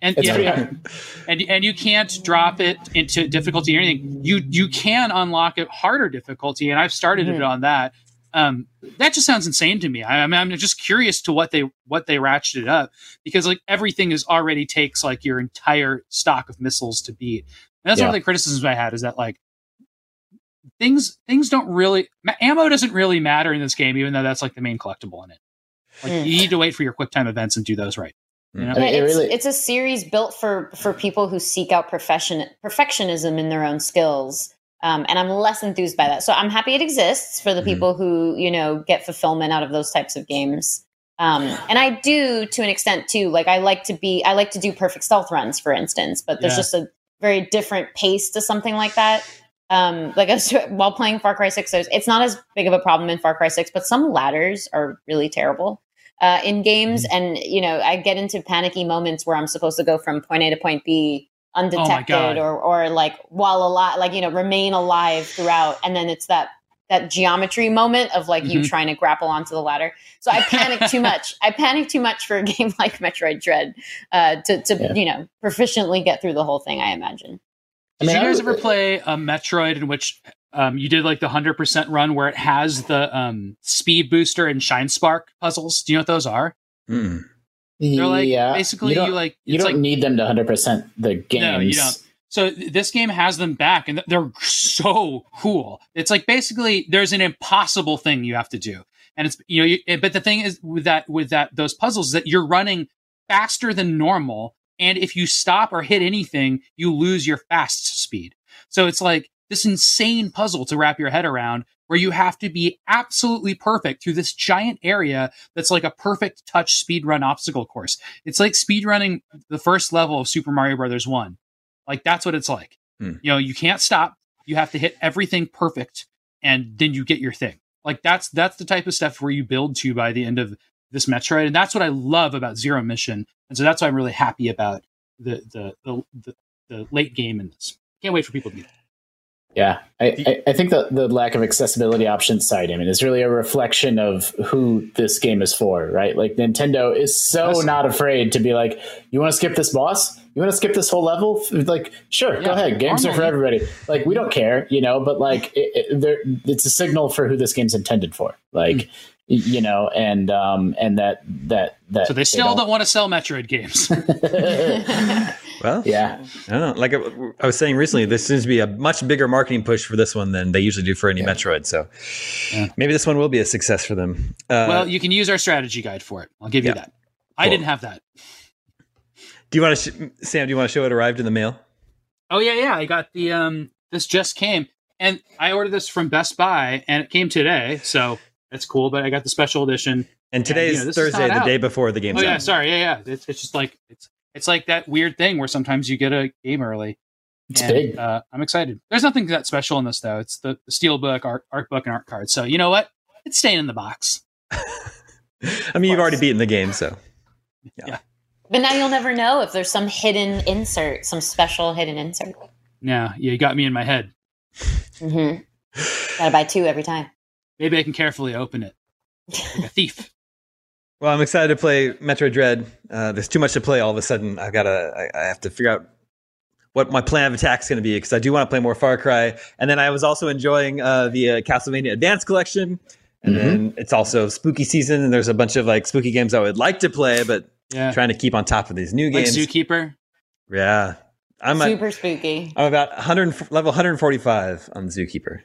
[SPEAKER 3] And
[SPEAKER 4] It's
[SPEAKER 3] yeah, yeah. and and you can't drop it into difficulty or anything. You you can unlock it harder difficulty, and I've started it
[SPEAKER 2] Mhm.
[SPEAKER 3] on that. Um, that just sounds insane to me. I, I mean, I'm just curious to what they what they ratcheted up because like everything is already takes like your entire stock of missiles to beat. And that's one of the criticisms I had is that like things things don't really ammo doesn't really matter in this game, even though that's like the main collectible in it. Like
[SPEAKER 2] Mm.
[SPEAKER 3] you need to wait for your quick time events and do those right. You know?
[SPEAKER 4] I mean, it
[SPEAKER 2] it's,
[SPEAKER 4] really-
[SPEAKER 2] it's a series built for for people who seek out profession perfectionism in their own skills um, and i'm less enthused by that. So i'm happy it exists for the
[SPEAKER 1] Mhm.
[SPEAKER 2] people who you know get fulfillment out of those types of games. Um, and i do to an extent too like i like to be i like to do perfect stealth runs for instance but there's
[SPEAKER 3] Yeah.
[SPEAKER 2] just a very different pace to something like that. Um, like I was, while playing Far Cry Six, it's not as big of a problem in Far Cry Six, but some ladders are really terrible uh, in games, and you know, I get into panicky moments where I'm supposed to go from point A to point B undetected,
[SPEAKER 3] God.
[SPEAKER 2] or or like while alive, like you know, remain alive throughout, and then it's that that geometry moment of like you
[SPEAKER 3] Mhm.
[SPEAKER 2] trying to grapple onto the ladder. So I panic too much. I panic too much for a game like Metroid Dread uh, to to
[SPEAKER 4] Yeah.
[SPEAKER 2] you know proficiently get through the whole thing. I imagine.
[SPEAKER 4] I mean,
[SPEAKER 3] Did you guys ever play a Metroid in which um, you did like the hundred percent run where it has the um, speed booster and shine spark puzzles? Do you know what those are?
[SPEAKER 1] Mm.
[SPEAKER 3] They're like
[SPEAKER 4] yeah,
[SPEAKER 3] basically
[SPEAKER 4] you
[SPEAKER 3] you, like
[SPEAKER 4] you don't
[SPEAKER 3] like
[SPEAKER 4] need them to 100 percent the games.
[SPEAKER 3] No, you don't. so this game has them back and they're so cool. It's like basically there's an impossible thing you have to do. And it's you know you, eh, but the thing is with that with that those puzzles is that you're running faster than normal and if you stop or hit anything you lose your fast speed. So it's like this insane puzzle to wrap your head around where you have to be absolutely perfect through this giant area that's like a perfect touch speed run obstacle course. It's like speed running the first level of Super Mario Brothers 1. Like that's what it's like.
[SPEAKER 1] Hmm.
[SPEAKER 3] You know, you can't stop. You have to hit everything perfect and then you get your thing. Like that's that's the type of stuff where you build to by the end of this Metroid and that's what I love about Zero Mission. And so that's why I'm really happy about the the the, the, the late game in this. Can't wait for people to beat it.
[SPEAKER 4] Yeah, I, I, I think the, the lack of accessibility options side, I mean, is really a reflection of who this game is for, right? Like Nintendo is so
[SPEAKER 3] Yes.
[SPEAKER 4] not afraid to be like, you want to skip this boss? You want to skip this whole level? Like, sure, go ahead. Games are for everybody. Like, we don't care, you know. But like, it, it, there, it's a signal for who this game's intended for. Like, y- you know, and um, and that that that.
[SPEAKER 3] So they still don't want to sell Metroid games.
[SPEAKER 1] Well,
[SPEAKER 4] yeah,
[SPEAKER 1] I don't know. Like I, I was saying recently, this seems to be a much bigger marketing push for this one than they usually do for any Metroid. So
[SPEAKER 3] Yeah.
[SPEAKER 1] maybe this one will be a success for them. Uh,
[SPEAKER 3] well, you can use our strategy guide for it. I'll give you
[SPEAKER 1] Yeah.
[SPEAKER 3] that. I
[SPEAKER 1] Cool.
[SPEAKER 3] didn't have that.
[SPEAKER 1] do you want to, sh- Sam? Do you want to show it arrived in the mail?
[SPEAKER 3] Oh yeah, yeah. I got the um this just came. And I ordered this from Best Buy and it came today, so that's cool, but I got the special edition.
[SPEAKER 1] And today
[SPEAKER 3] you
[SPEAKER 1] is
[SPEAKER 3] know, this is
[SPEAKER 1] Thursday, the
[SPEAKER 3] out.
[SPEAKER 1] day before the game.
[SPEAKER 3] Oh yeah,
[SPEAKER 1] out.
[SPEAKER 3] sorry, yeah, yeah. It's, it's just like it's it's like that weird thing where sometimes you get a game early.
[SPEAKER 4] it's
[SPEAKER 3] and,
[SPEAKER 4] big.
[SPEAKER 3] Uh, I'm excited. There's nothing that special in this though. It's the, the steel book, art, art book, and art card. So you know what? It's staying in the box.
[SPEAKER 1] I mean, you've already beaten the game, so Yeah.
[SPEAKER 2] But now you'll never know if there's some hidden insert, some special hidden insert.
[SPEAKER 3] Yeah, you got me in my head.
[SPEAKER 2] Mm-hmm. Gotta buy two every time.
[SPEAKER 3] Maybe I can carefully open it like a thief.
[SPEAKER 1] Well, I'm excited to play Metroid Dread. Uh, there's too much to play. All of a sudden, I've got to. I, I have to figure out what my plan of attack is going to be because I do want to play more Far Cry. And then I was also enjoying uh, the uh, Castlevania Advance Collection. And
[SPEAKER 4] Mhm.
[SPEAKER 1] then it's also spooky season, and there's a bunch of like spooky games I would like to play, but
[SPEAKER 3] Yeah,
[SPEAKER 1] trying to keep on top of these new
[SPEAKER 3] like
[SPEAKER 1] games.
[SPEAKER 3] Zookeeper.
[SPEAKER 1] yeah, I'm at,
[SPEAKER 2] Super spooky.
[SPEAKER 1] I'm about 100 level 145 on Zookeeper.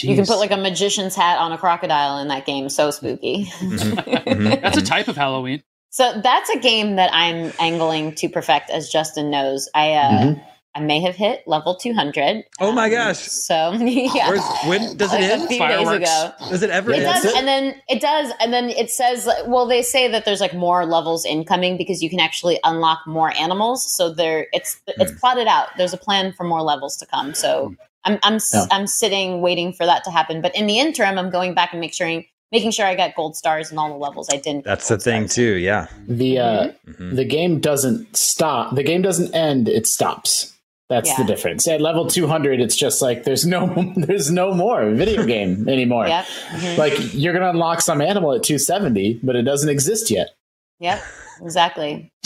[SPEAKER 2] You can put like a magician's hat on a crocodile in that game. So spooky.
[SPEAKER 1] Mhm.
[SPEAKER 3] That's a type of Halloween.
[SPEAKER 2] So that's a game that I'm angling to perfect, as Justin knows. I uh,
[SPEAKER 4] Mhm.
[SPEAKER 2] I may have hit level 200.
[SPEAKER 1] Oh my
[SPEAKER 2] Um,
[SPEAKER 1] gosh.
[SPEAKER 2] So yeah,
[SPEAKER 1] Where's, when does it
[SPEAKER 2] a, a
[SPEAKER 1] end?
[SPEAKER 2] few
[SPEAKER 3] Fireworks.
[SPEAKER 2] days ago.
[SPEAKER 1] Does it ever
[SPEAKER 2] It
[SPEAKER 1] end?
[SPEAKER 2] Does,
[SPEAKER 4] it?
[SPEAKER 2] and then it does, and then it says, well, they say that there's like more levels incoming because you can actually unlock more animals. So there, it's it's plotted out. There's a plan for more levels to come. So I'm I'm s
[SPEAKER 4] Yeah.
[SPEAKER 2] am sitting waiting for that to happen. But in the interim, I'm going back and make sure making sure I got gold stars in all the levels I didn't.
[SPEAKER 1] That's the thing
[SPEAKER 2] stars.
[SPEAKER 1] too. Yeah.
[SPEAKER 4] The uh,
[SPEAKER 1] Mhm.
[SPEAKER 4] the game doesn't stop. The game doesn't end. It stops. That's the difference. At level 200, it's just like there's no there's no more video game anymore.
[SPEAKER 2] Yep. mhm,
[SPEAKER 4] Like you're gonna unlock some animal at 270, but it doesn't exist yet.
[SPEAKER 2] Yep. Exactly.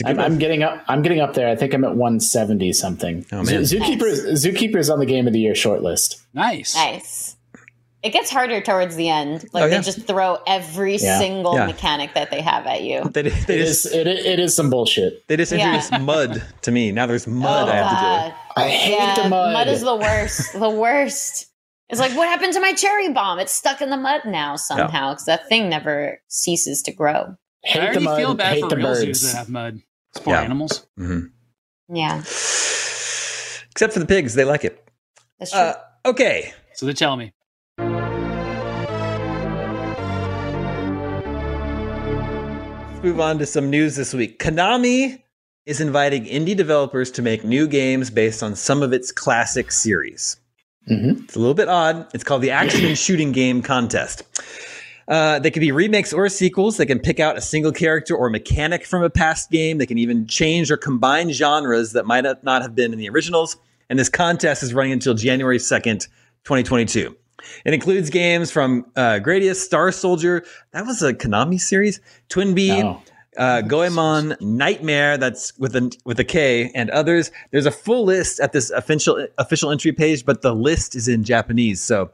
[SPEAKER 1] It's a good
[SPEAKER 4] I'm. I'm getting up. I'm getting up there. I think I'm at 170 something.
[SPEAKER 1] Oh, man.
[SPEAKER 4] Zoo- Zookeeper Zookeeper's on the game of the year shortlist.
[SPEAKER 3] Nice.
[SPEAKER 2] Nice. It gets harder towards the end. Like
[SPEAKER 1] Oh, yeah.
[SPEAKER 2] they just throw every
[SPEAKER 4] Yeah.
[SPEAKER 2] single
[SPEAKER 1] Yeah.
[SPEAKER 2] mechanic that they have at you.
[SPEAKER 1] They, they
[SPEAKER 4] It
[SPEAKER 1] just
[SPEAKER 4] is it, it is some bullshit.
[SPEAKER 1] they just
[SPEAKER 2] Yeah.
[SPEAKER 1] introduced mud to me. Now there's mud
[SPEAKER 2] oh
[SPEAKER 1] I have to
[SPEAKER 2] god.
[SPEAKER 4] I hate
[SPEAKER 2] Yeah,
[SPEAKER 4] the mud. Mud
[SPEAKER 2] is the worst. the worst. It's like what happened to my cherry bomb? It's stuck in the mud now somehow because that thing never ceases to grow.
[SPEAKER 3] I
[SPEAKER 4] hate the
[SPEAKER 3] already
[SPEAKER 4] mud.
[SPEAKER 3] feel bad
[SPEAKER 4] hate
[SPEAKER 3] for
[SPEAKER 4] the
[SPEAKER 3] real zoos
[SPEAKER 4] birds.
[SPEAKER 3] that have mud. It's poor
[SPEAKER 1] Yeah.
[SPEAKER 3] animals.
[SPEAKER 1] do. hmm
[SPEAKER 2] Yeah,
[SPEAKER 1] Except for the pigs, they like it.
[SPEAKER 2] that's true.
[SPEAKER 1] Uh, okay.
[SPEAKER 3] So they tell me.
[SPEAKER 1] Let's move on to some news this week. Konami is inviting indie developers to make new games based on some of its classic series.
[SPEAKER 4] Mhm.
[SPEAKER 1] It's a little bit odd. It's called the Action and Shooting Game Contest. Uh, they can be remakes or sequels. They can pick out a single character or mechanic from a past game. They can even change or combine genres that might not have been in the originals. And this contest is running until January 2nd, 2022. It includes games from uh, Gradius, Star Soldier, that was a Konami series, Twin Bee,
[SPEAKER 4] No.
[SPEAKER 1] uh, Goemon, Nightmare, that's with a with a K, and others. There's a full list at this official official entry page, but the list is in Japanese. So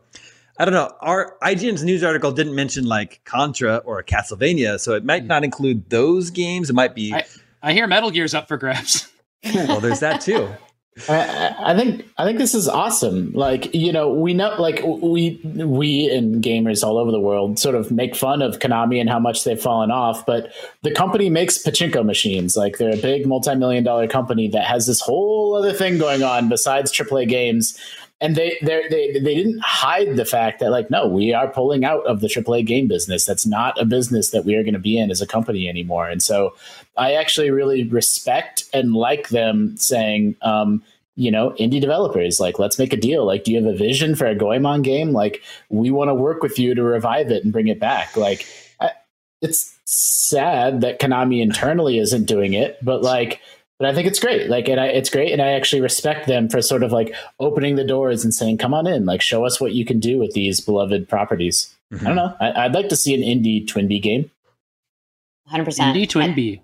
[SPEAKER 1] I don't know. Our IGN's news article didn't mention like Contra or Castlevania, so it might hmm. not include those games. It might be
[SPEAKER 3] I- I hear Metal Gear's up for grabs.
[SPEAKER 1] well. There's that too.
[SPEAKER 4] I, I- I think I think this is awesome. Like you know, we know like we we and gamers all over the world sort of make fun of Konami and how much they've fallen off, but the company makes pachinko machines. Like they're a big multi-million dollar company that has this whole other thing going on besides AAA games. And they they they didn't hide the fact that like no, we are pulling out of the AAA game business. That's not a business that we are going to be in as a company anymore. And so I actually really respect and like them saying, um, you know, indie developers, like, let's make a deal. Like, do you have a vision for a Goemon game? Like, we want to work with you to revive it and bring it back. Like, I, it's sad that Konami internally isn't doing it, but like, but I think it's great. Like, and I, it's great, and I actually respect them for sort of like opening the doors and saying, "Come on in, like, show us what you can do with these beloved properties." I don't know. I, I'd like to see an indie Twinbee game.
[SPEAKER 2] Hundred percent.
[SPEAKER 3] Indie Twin Bee.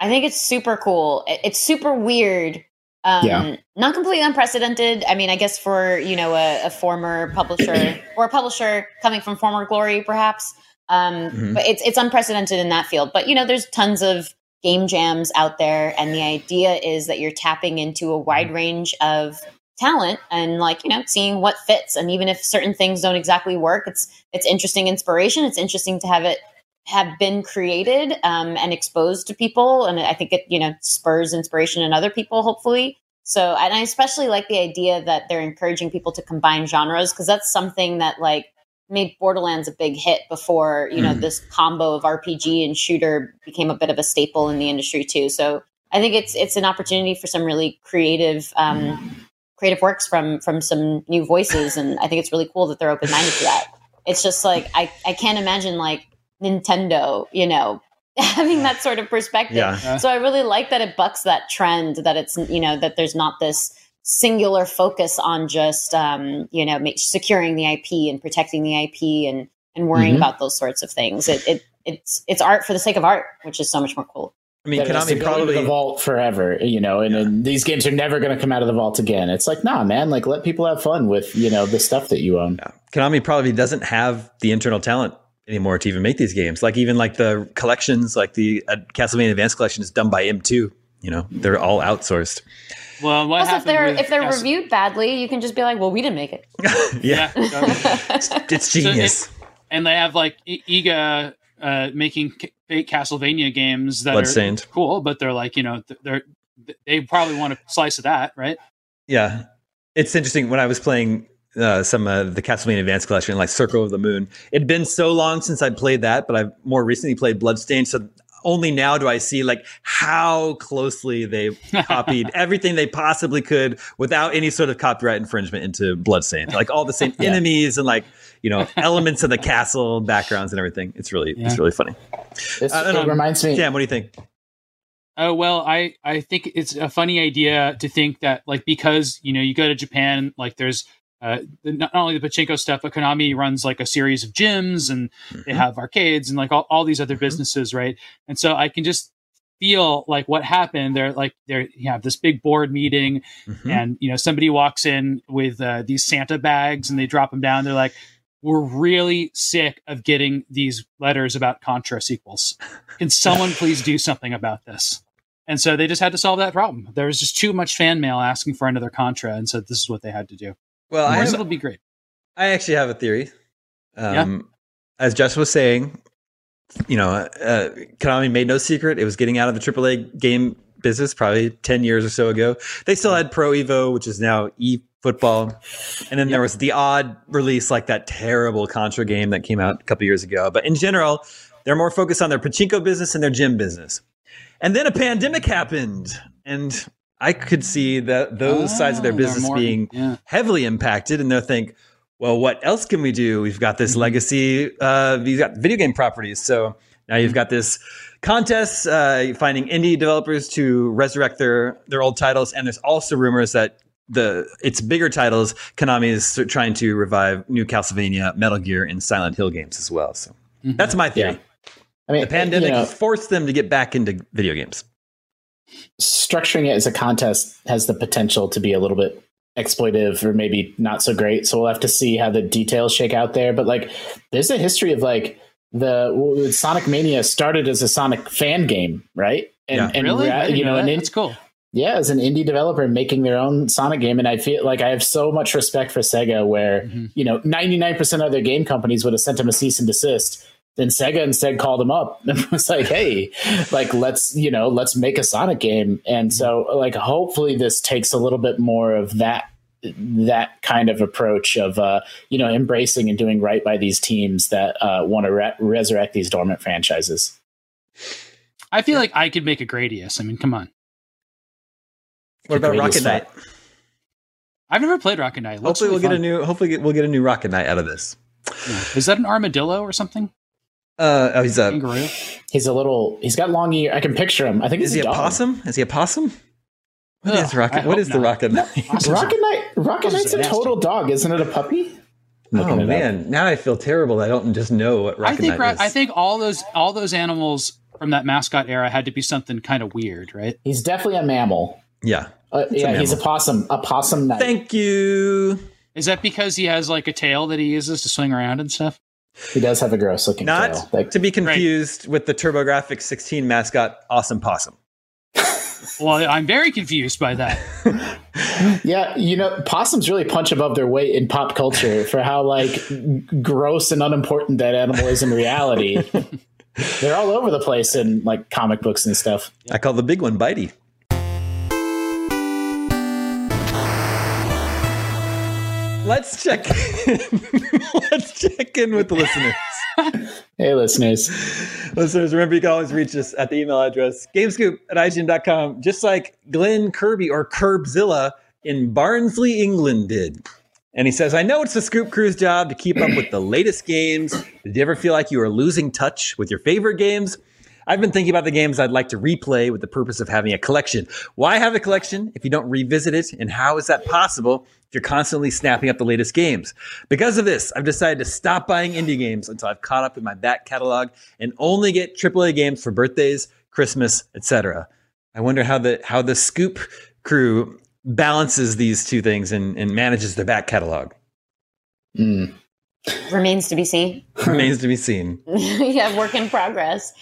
[SPEAKER 2] I think it's super cool. It- It's super weird. Um,
[SPEAKER 4] Yeah.
[SPEAKER 2] Not completely unprecedented. I mean, I guess for you know a, a former publisher or a publisher coming from former glory, perhaps. Um,
[SPEAKER 1] Mhm.
[SPEAKER 2] But it's it's unprecedented in that field. But you know, there's tons of game jams out there, and the idea is that you're tapping into a wide range of talent and like you know seeing what fits and even if certain things don't exactly work it's it's interesting inspiration. It's interesting to have it have been created um, and exposed to people and i think it you know spurs inspiration in other people hopefully. So and i especially like the idea that they're encouraging people to combine genres because that's something that like made borderlands a big hit before you know
[SPEAKER 1] Mhm.
[SPEAKER 2] this combo of rpg and shooter became a bit of a staple in the industry too so i think it's it's an opportunity for some really creative um, creative works from from some new voices and i think it's really cool that they're open-minded to that it's just like i i can't imagine like nintendo you know having that sort of perspective
[SPEAKER 1] Yeah.
[SPEAKER 2] so i really like that it bucks that trend that it's you know that there's not this singular focus on just um you know make, securing the ip and protecting the ip and and worrying
[SPEAKER 4] Mhm.
[SPEAKER 2] about those sorts of things it, it it's it's art for the sake of art which is so much more cool
[SPEAKER 1] I mean,
[SPEAKER 4] that
[SPEAKER 1] Konami
[SPEAKER 4] go into
[SPEAKER 1] probably
[SPEAKER 4] the vault forever, you know, and, and these games are never going to come out of the vault again. It's like, nah, man, like let people have fun with you know the stuff that you own.
[SPEAKER 1] Yeah. Konami probably doesn't have the internal talent anymore to even make these games. Like even like the collections, like the uh, Castlevania Advanced Collection is done by M2. You know, they're all outsourced.
[SPEAKER 3] Well, what
[SPEAKER 2] also if they're
[SPEAKER 3] with
[SPEAKER 2] if they're
[SPEAKER 3] Cas-
[SPEAKER 2] reviewed badly you can just be like well we didn't make it
[SPEAKER 1] yeah,
[SPEAKER 3] Yeah.
[SPEAKER 1] it's genius.
[SPEAKER 3] and they have like I- Iga uh, making ca- fake Castlevania games that
[SPEAKER 1] Bloodstained.
[SPEAKER 3] are cool, but they're like you know they're they probably want a slice of that, right?
[SPEAKER 1] yeah, it's interesting. When I was playing uh, some uh, the Castlevania Advanced Collection, like Circle of the Moon, it'd been so long since I played that, but I've more recently played Bloodstained. So only now do I see like how closely they copied everything they possibly could without any sort of copyright infringement into Bloodstained. Like all the same yeah. enemies and like you know elements of the castle backgrounds and everything. It's really yeah. it's really funny.
[SPEAKER 4] This, uh, it reminds me.
[SPEAKER 1] Cam, what do you think?
[SPEAKER 3] Oh well, I I think it's a funny idea to think that like because you know you go to Japan, like there's uh, not only the pachinko stuff, but Konami runs like a series of gyms and mm-hmm. they have arcades and like all, all these other mm-hmm. businesses, right? And so I can just feel like what happened. They're like they're you have this big board meeting, mm-hmm. and you know somebody walks in with uh, these Santa bags and they drop them down. They're like, "We're really sick of getting these letters about Contra sequels. Can someone please do something about this?" And so they just had to solve that problem. There was just too much fan mail asking for another Contra, and so this is what they had to do.
[SPEAKER 1] Well, I
[SPEAKER 3] have, it'll be great.
[SPEAKER 1] I actually have a theory. Um, yeah. As Jess was saying, you know, uh, Konami made no secret it was getting out of the AAA game business probably 10 years or so ago. They still had Pro Evo, which is now e football. And then yep. there was the odd release like that terrible Contra game that came out a couple years ago. But in general, they're more focused on their pachinko business and their gym business. And then a pandemic happened, and I could see that those oh, sides of their business more, being yeah. heavily impacted, and they'll think, well, what else can we do? We've got this mm-hmm. legacy, uh, we've got video game properties. So now you've got this contest uh, finding indie developers to resurrect their their old titles, and there's also rumors that the its bigger titles, Konami is trying to revive new Castlevania, Metal Gear, and Silent Hill games as well. So mm-hmm. that's my theory. Yeah. I mean, the pandemic you know, forced them to get back into video games.
[SPEAKER 4] Structuring it as a contest has the potential to be a little bit exploitive or maybe not so great. So we'll have to see how the details shake out there. But like, there's a history of like the Sonic Mania started as a Sonic fan game, right?
[SPEAKER 3] And, yeah. and really? you know, that. and it's cool.
[SPEAKER 4] Yeah, as an indie developer making their own Sonic game, and I feel like I have so much respect for Sega, where mm-hmm. you know, ninety nine percent of their game companies would have sent them a cease and desist then Sega instead called him up and was like, "Hey, like let's you know let's make a Sonic game." And so like hopefully this takes a little bit more of that that kind of approach of uh, you know embracing and doing right by these teams that uh, want to re- resurrect these dormant franchises.
[SPEAKER 3] I feel like I could make a Gradius. I mean, come on.
[SPEAKER 1] What about Rocket Knight?
[SPEAKER 3] I've never played Rocket Knight.
[SPEAKER 1] hopefully, we'll fun. get a new. Hopefully, we'll get a new Rocket Knight out of this.
[SPEAKER 3] Yeah. Is that an armadillo or something?
[SPEAKER 1] Uh, oh, he's a
[SPEAKER 3] kangaroo.
[SPEAKER 4] He's a little. He's got long ear. I can picture him. I think.
[SPEAKER 1] Is he a, a possum? Is he a possum? What Ugh, is rocket? What is not. the rocket knight?
[SPEAKER 4] rocket knight. Rocket knight's a total dog, isn't it? A puppy.
[SPEAKER 1] Oh man, up. now I feel terrible. I don't just know what rocket
[SPEAKER 3] I think.
[SPEAKER 1] Knight is.
[SPEAKER 3] I think all those all those animals from that mascot era had to be something kind of weird, right?
[SPEAKER 4] He's definitely a mammal.
[SPEAKER 1] Yeah.
[SPEAKER 4] Uh, yeah, a he's a possum. A possum knight.
[SPEAKER 1] Thank you.
[SPEAKER 3] Is that because he has like a tail that he uses to swing around and stuff?
[SPEAKER 4] He does have a gross looking
[SPEAKER 1] Not
[SPEAKER 4] tail.
[SPEAKER 1] Like, to be confused right. with the TurboGrafx 16 mascot, Awesome Possum.
[SPEAKER 3] well, I'm very confused by that.
[SPEAKER 4] yeah, you know, possums really punch above their weight in pop culture for how like gross and unimportant that animal is in reality. They're all over the place in like comic books and stuff.
[SPEAKER 1] I call the big one Bitey. Let's check. In. Let's check in with the listeners.
[SPEAKER 4] hey, listeners.
[SPEAKER 1] listeners, remember you can always reach us at the email address gamescoop at IGN.com, just like Glenn Kirby or Curbzilla in Barnsley, England did. And he says, I know it's the Scoop Crew's job to keep up with the latest games. Did you ever feel like you were losing touch with your favorite games? I've been thinking about the games I'd like to replay with the purpose of having a collection. Why have a collection if you don't revisit it? And how is that possible you're constantly snapping up the latest games? Because of this, I've decided to stop buying indie games until I've caught up with my back catalog and only get AAA games for birthdays, Christmas, etc. I wonder how the how the Scoop crew balances these two things and, and manages their back catalog.
[SPEAKER 4] Mm.
[SPEAKER 2] Remains to be seen.
[SPEAKER 1] Remains to be seen.
[SPEAKER 2] yeah, work in progress.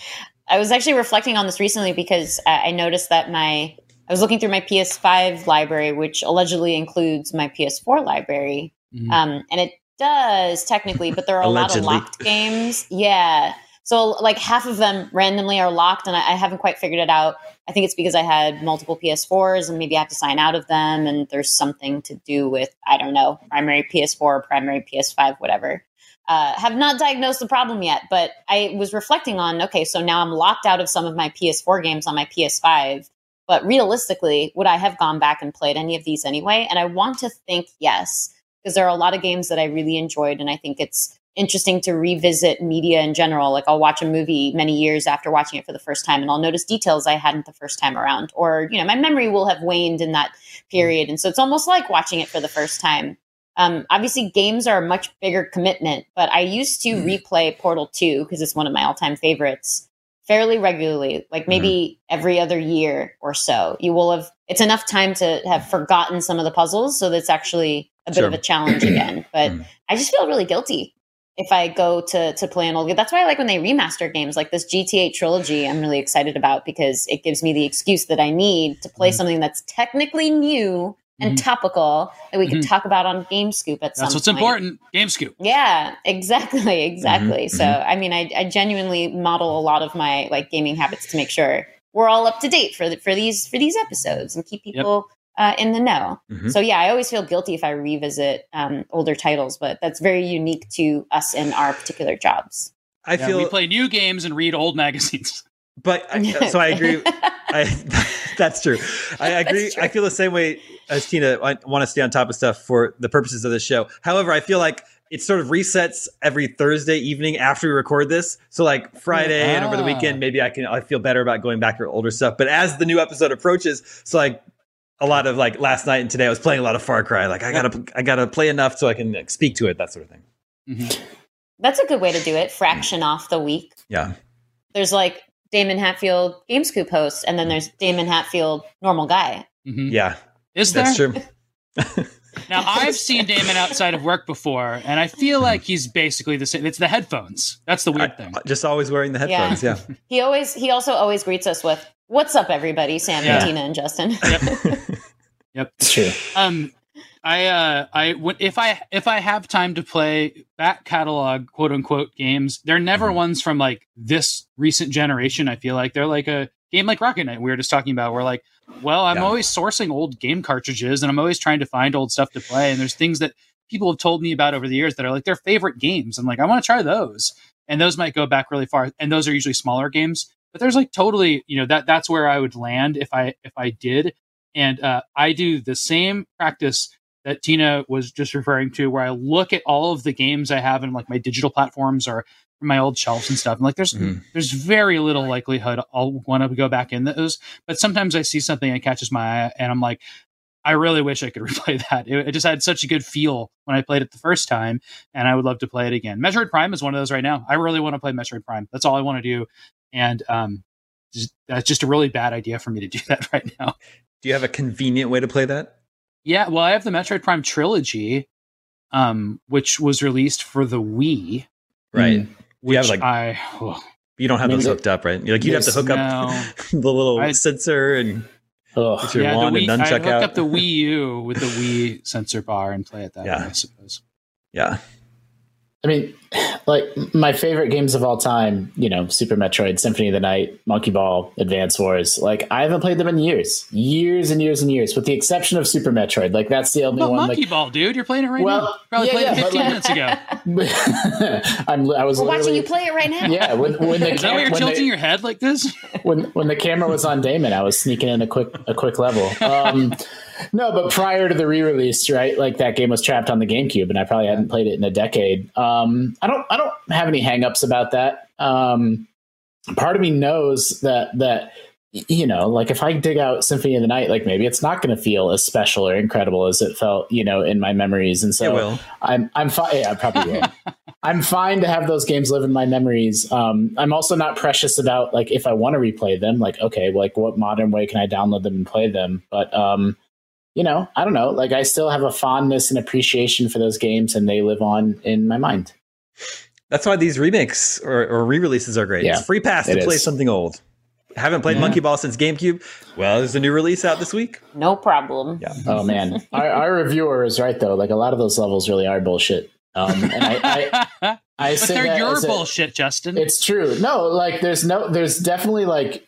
[SPEAKER 2] I was actually reflecting on this recently because I noticed that my I was looking through my PS5 library, which allegedly includes my PS4 library, mm-hmm. um, and it does technically, but there are a lot of locked games. Yeah, so like half of them randomly are locked, and I, I haven't quite figured it out. I think it's because I had multiple PS4s, and maybe I have to sign out of them, and there's something to do with I don't know primary PS4, primary PS5, whatever. Uh, have not diagnosed the problem yet, but I was reflecting on okay, so now I'm locked out of some of my PS4 games on my PS5. But realistically, would I have gone back and played any of these anyway? And I want to think yes, because there are a lot of games that I really enjoyed, and I think it's interesting to revisit media in general. Like I'll watch a movie many years after watching it for the first time and I'll notice details I hadn't the first time around. Or, you know, my memory will have waned in that period. And so it's almost like watching it for the first time. Um, obviously, games are a much bigger commitment, but I used to mm. replay Portal 2 because it's one of my all time favorites fairly regularly, like maybe mm. every other year or so. You will have, it's enough time to have forgotten some of the puzzles. So that's actually a bit sure. of a challenge again. But mm. I just feel really guilty if I go to to play an old game. That's why I like when they remaster games like this GTA trilogy. I'm really excited about because it gives me the excuse that I need to play mm-hmm. something that's technically new and mm-hmm. topical that we mm-hmm. can talk about on Game Scoop at some. Point.
[SPEAKER 3] That's what's important. Game Scoop.
[SPEAKER 2] Yeah, exactly, exactly. Mm-hmm. So mm-hmm. I mean, I, I genuinely model a lot of my like gaming habits to make sure we're all up to date for the, for these for these episodes and keep people uh, in the know. Mm-hmm. So yeah, I always feel guilty if I revisit um, older titles, but that's very unique to us in our particular jobs.
[SPEAKER 3] I yeah, feel we play new games and read old magazines.
[SPEAKER 1] But so I agree. I, that's true. I agree. True. I feel the same way as Tina. I want to stay on top of stuff for the purposes of the show. However, I feel like it sort of resets every Thursday evening after we record this. So like Friday and over the weekend, maybe I can I feel better about going back to older stuff. But as the new episode approaches, so like a lot of like last night and today I was playing a lot of Far Cry. Like I gotta I gotta play enough so I can like, speak to it, that sort of thing.
[SPEAKER 2] Mm-hmm. That's a good way to do it. Fraction off the week.
[SPEAKER 1] Yeah.
[SPEAKER 2] There's like Damon Hatfield Game Scoop host, and then there's Damon Hatfield normal guy.
[SPEAKER 1] Mm-hmm. Yeah.
[SPEAKER 3] Is
[SPEAKER 1] there? That's true.
[SPEAKER 3] now I've seen Damon outside of work before, and I feel like he's basically the same. It's the headphones. That's the weird I, thing.
[SPEAKER 1] Just always wearing the headphones. Yeah. yeah.
[SPEAKER 2] he always he also always greets us with What's up, everybody? Sam yeah. and Tina and Justin.
[SPEAKER 3] Yep, yep.
[SPEAKER 4] it's true.
[SPEAKER 3] Um, I uh, I would if I if I have time to play back catalog quote unquote games, they're never mm-hmm. ones from like this recent generation. I feel like they're like a game like Rocket Knight we were just talking about. We're like, well, I'm yeah. always sourcing old game cartridges and I'm always trying to find old stuff to play. And there's things that people have told me about over the years that are like their favorite games. I'm like, I want to try those. And those might go back really far. And those are usually smaller games but there's like totally you know that that's where i would land if i if i did and uh, i do the same practice that tina was just referring to where i look at all of the games i have in like my digital platforms or my old shelves and stuff and like there's mm-hmm. there's very little likelihood i'll want to go back in those but sometimes i see something that catches my eye and i'm like I really wish I could replay that. It, it, just had such a good feel when I played it the first time, and I would love to play it again. Metroid Prime is one of those right now. I really want to play Metroid Prime. That's all I want to do and um, just, that's just a really bad idea for me to do that right now.
[SPEAKER 1] Do you have a convenient way to play that?
[SPEAKER 3] Yeah, well, I have the Metroid Prime trilogy, um, which was released for the Wii.
[SPEAKER 1] Right. Mm,
[SPEAKER 3] which have like I. Oh.
[SPEAKER 1] You don't have those hooked up, right? Like you'd have to hook no. up the little I, sensor and
[SPEAKER 3] get your yeah, wand Wii, and nunchuck I hooked out. up the Wii U with the Wii sensor bar and play it that yeah. way, I suppose.
[SPEAKER 1] Yeah.
[SPEAKER 4] I mean, like my favorite games of all time, you know, Super Metroid, Symphony of the Night, Monkey Ball, Advance Wars. Like I haven't played them in years, years and years and years, with the exception of Super Metroid. Like that's the only
[SPEAKER 3] well,
[SPEAKER 4] one.
[SPEAKER 3] Monkey
[SPEAKER 4] like,
[SPEAKER 3] Ball, dude, you're playing it right well, now. Probably yeah, played yeah, it 15 like, minutes
[SPEAKER 4] ago. I'm, I was
[SPEAKER 2] We're watching you play it right now.
[SPEAKER 4] Yeah, when, when the
[SPEAKER 3] is that why you're tilting they, your head like this?
[SPEAKER 4] When when the camera was on Damon, I was sneaking in a quick a quick level. Um, no, but prior to the re-release, right? Like that game was trapped on the GameCube, and I probably hadn't played it in a decade. Um, I don't, I don't have any hangups about that. Um, part of me knows that that you know, like if I dig out Symphony of the Night, like maybe it's not going to feel as special or incredible as it felt, you know, in my memories. And so I'm, I'm fine. Yeah, I probably will. I'm fine to have those games live in my memories. Um, I'm also not precious about like if I want to replay them, like okay, like what modern way can I download them and play them? But um, you know, I don't know. Like I still have a fondness and appreciation for those games, and they live on in my mind.
[SPEAKER 1] That's why these remakes or, or re-releases are great. Yeah, it's free pass to play is. something old. Haven't played yeah. Monkey Ball since GameCube. Well, there's a new release out this week.
[SPEAKER 2] No problem.
[SPEAKER 4] Yeah. Oh man, our, our reviewer is right though. Like a lot of those levels really are bullshit. Um, and I, I, I
[SPEAKER 3] but they're your
[SPEAKER 4] a-
[SPEAKER 3] bullshit, Justin.
[SPEAKER 4] It's true. No, like there's no, there's definitely like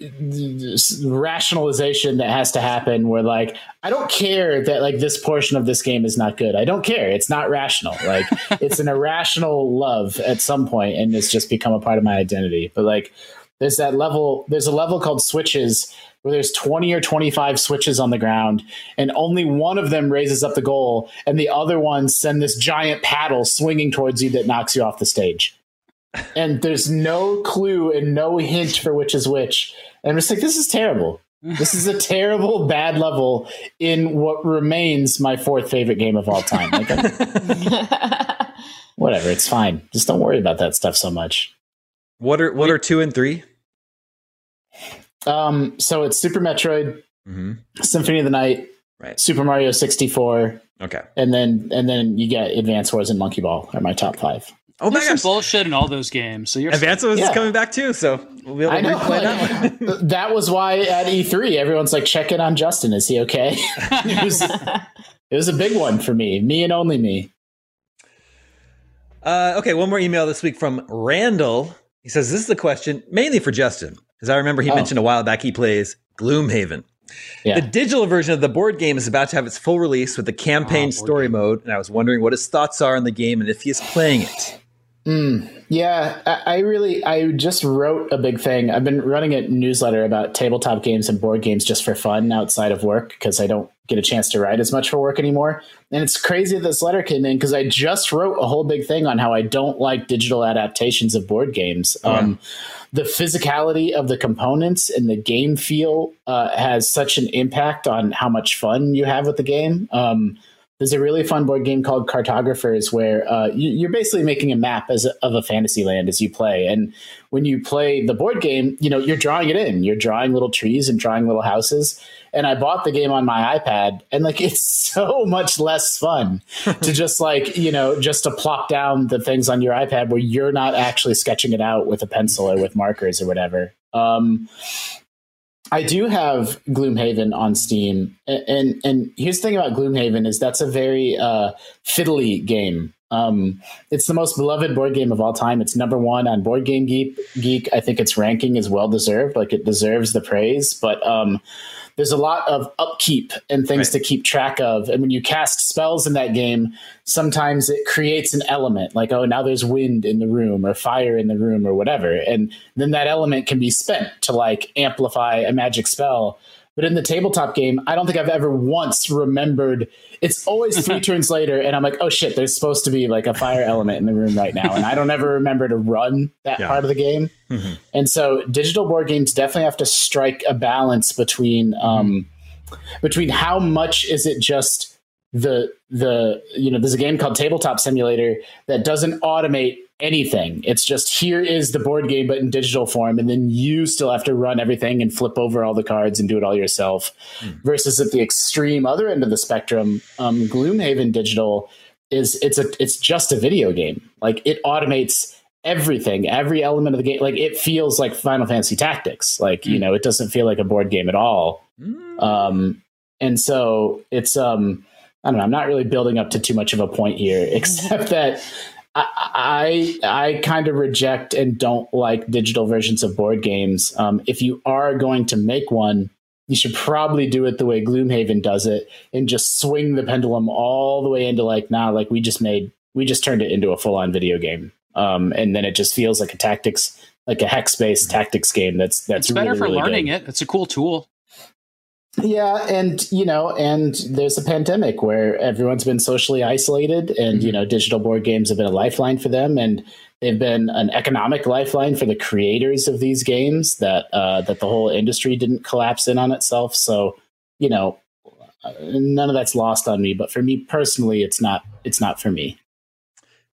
[SPEAKER 4] rationalization that has to happen where like I don't care that like this portion of this game is not good. I don't care. It's not rational. Like it's an irrational love at some point, and it's just become a part of my identity. But like there's that level. There's a level called switches where there's 20 or 25 switches on the ground and only one of them raises up the goal and the other ones send this giant paddle swinging towards you that knocks you off the stage and there's no clue and no hint for which is which. And I'm just like, this is terrible. This is a terrible, bad level in what remains my fourth favorite game of all time. Like, whatever, it's fine. Just don't worry about that stuff so much.
[SPEAKER 1] What are what are two and three?
[SPEAKER 4] Um, so it's Super Metroid,
[SPEAKER 1] Mm-hmm.
[SPEAKER 4] Symphony of the Night,
[SPEAKER 1] Right.
[SPEAKER 4] Super Mario 64,
[SPEAKER 1] Okay.
[SPEAKER 4] and then and then you get Advance Wars and Monkey Ball are my top five.
[SPEAKER 1] Oh my
[SPEAKER 3] There's some
[SPEAKER 1] gosh.
[SPEAKER 3] bullshit in all those games. So you're
[SPEAKER 1] Advance Wars
[SPEAKER 4] Yeah.
[SPEAKER 1] is coming back too, so we'll be able
[SPEAKER 4] I
[SPEAKER 1] to
[SPEAKER 4] know.
[SPEAKER 1] replay
[SPEAKER 4] like,
[SPEAKER 1] that one.
[SPEAKER 4] that was why at E3 everyone's like, check in on Justin. Is he okay? it, was, it was a big one for me, me and only me.
[SPEAKER 1] Uh, okay, one more email this week from Randall. He says this is a question mainly for Justin, because I remember he
[SPEAKER 4] Oh.
[SPEAKER 1] mentioned a while back he plays Gloomhaven.
[SPEAKER 4] Yeah.
[SPEAKER 1] The digital version of the board game is about to have its full release with the campaign
[SPEAKER 3] board
[SPEAKER 1] story mode, and I was wondering what his thoughts are on the game and if he is playing it.
[SPEAKER 4] Mm, yeah, I, I really, I just wrote a big thing. I've been running a newsletter about tabletop games and board games just for fun outside of work because I don't get a chance to write as much for work anymore. And it's crazy that this letter came in because I just wrote a whole big thing on how I don't like digital adaptations of board games. Um, the physicality of the components and the game feel uh, has such an impact on how much fun you have with the game. Um, there's a really fun board game called Cartographers where uh, you, you're basically making a map as a, of a fantasy land as you play. And when you play the board game, you know you're drawing it in. You're drawing little trees and drawing little houses. And I bought the game on my iPad, and like it's so much less fun to just like you know just to plop down the things on your iPad where you're not actually sketching it out with a pencil or with markers or whatever. Um, I do have Gloomhaven on Steam, and and, and here's the thing about Gloomhaven is that's a very uh, fiddly game. Um, it's the most beloved board game of all time. It's number one on Board Game Geek. Geek. I think its ranking is well deserved. Like it deserves the praise, but um, there's a lot of upkeep and things
[SPEAKER 1] Right.
[SPEAKER 4] to keep track of. And when you cast spells in that game, sometimes it creates an element like, oh, now there's wind in the room or fire in the room or whatever. And then that element can be spent to like amplify a magic spell. But in the tabletop game, I don't think I've ever once remembered. It's always three turns later, and I'm like, oh shit, there's supposed to be like a fire element in the room right now. And I don't ever remember to run that
[SPEAKER 1] Yeah.
[SPEAKER 4] part of the game.
[SPEAKER 1] Mhm.
[SPEAKER 4] And so digital board games definitely have to strike a balance between um, between how much is it just the the you know there's a game called Tabletop Simulator that doesn't automate anything. It's just here is the board game but in digital form and then you still have to run everything and flip over all the cards and do it all yourself. Versus at the extreme other end of the spectrum, um, Gloomhaven Digital is it's a it's just a video game. Like it automates everything, every element of the game. Like it feels like Final Fantasy Tactics. Like you
[SPEAKER 3] Mm.
[SPEAKER 4] know, it doesn't feel like a board game at all.
[SPEAKER 1] Mm.
[SPEAKER 4] Um, and so it's um, I don't know. I'm not really building up to too much of a point here, except that I I, I kind of reject and don't like digital versions of board games. Um, if you are going to make one, you should probably do it the way Gloomhaven does it, and just swing the pendulum all the way into like, nah, like we just made, we just turned it into a full on video game, um, and then it just feels like a tactics, like a hex based tactics game. That's that's
[SPEAKER 3] it's better
[SPEAKER 4] really,
[SPEAKER 3] for
[SPEAKER 4] really
[SPEAKER 3] learning
[SPEAKER 4] good.
[SPEAKER 3] it. It's a cool tool.
[SPEAKER 4] Yeah, and you know, and there's a pandemic where everyone's been socially isolated, and you
[SPEAKER 1] Mhm.
[SPEAKER 4] know, digital board games have been a lifeline for them, and they've been an economic lifeline for the creators of these games. That uh, that the whole industry didn't collapse in on itself. So, you know, uh, none of that's lost on me. But for me personally, it's not. It's not for me.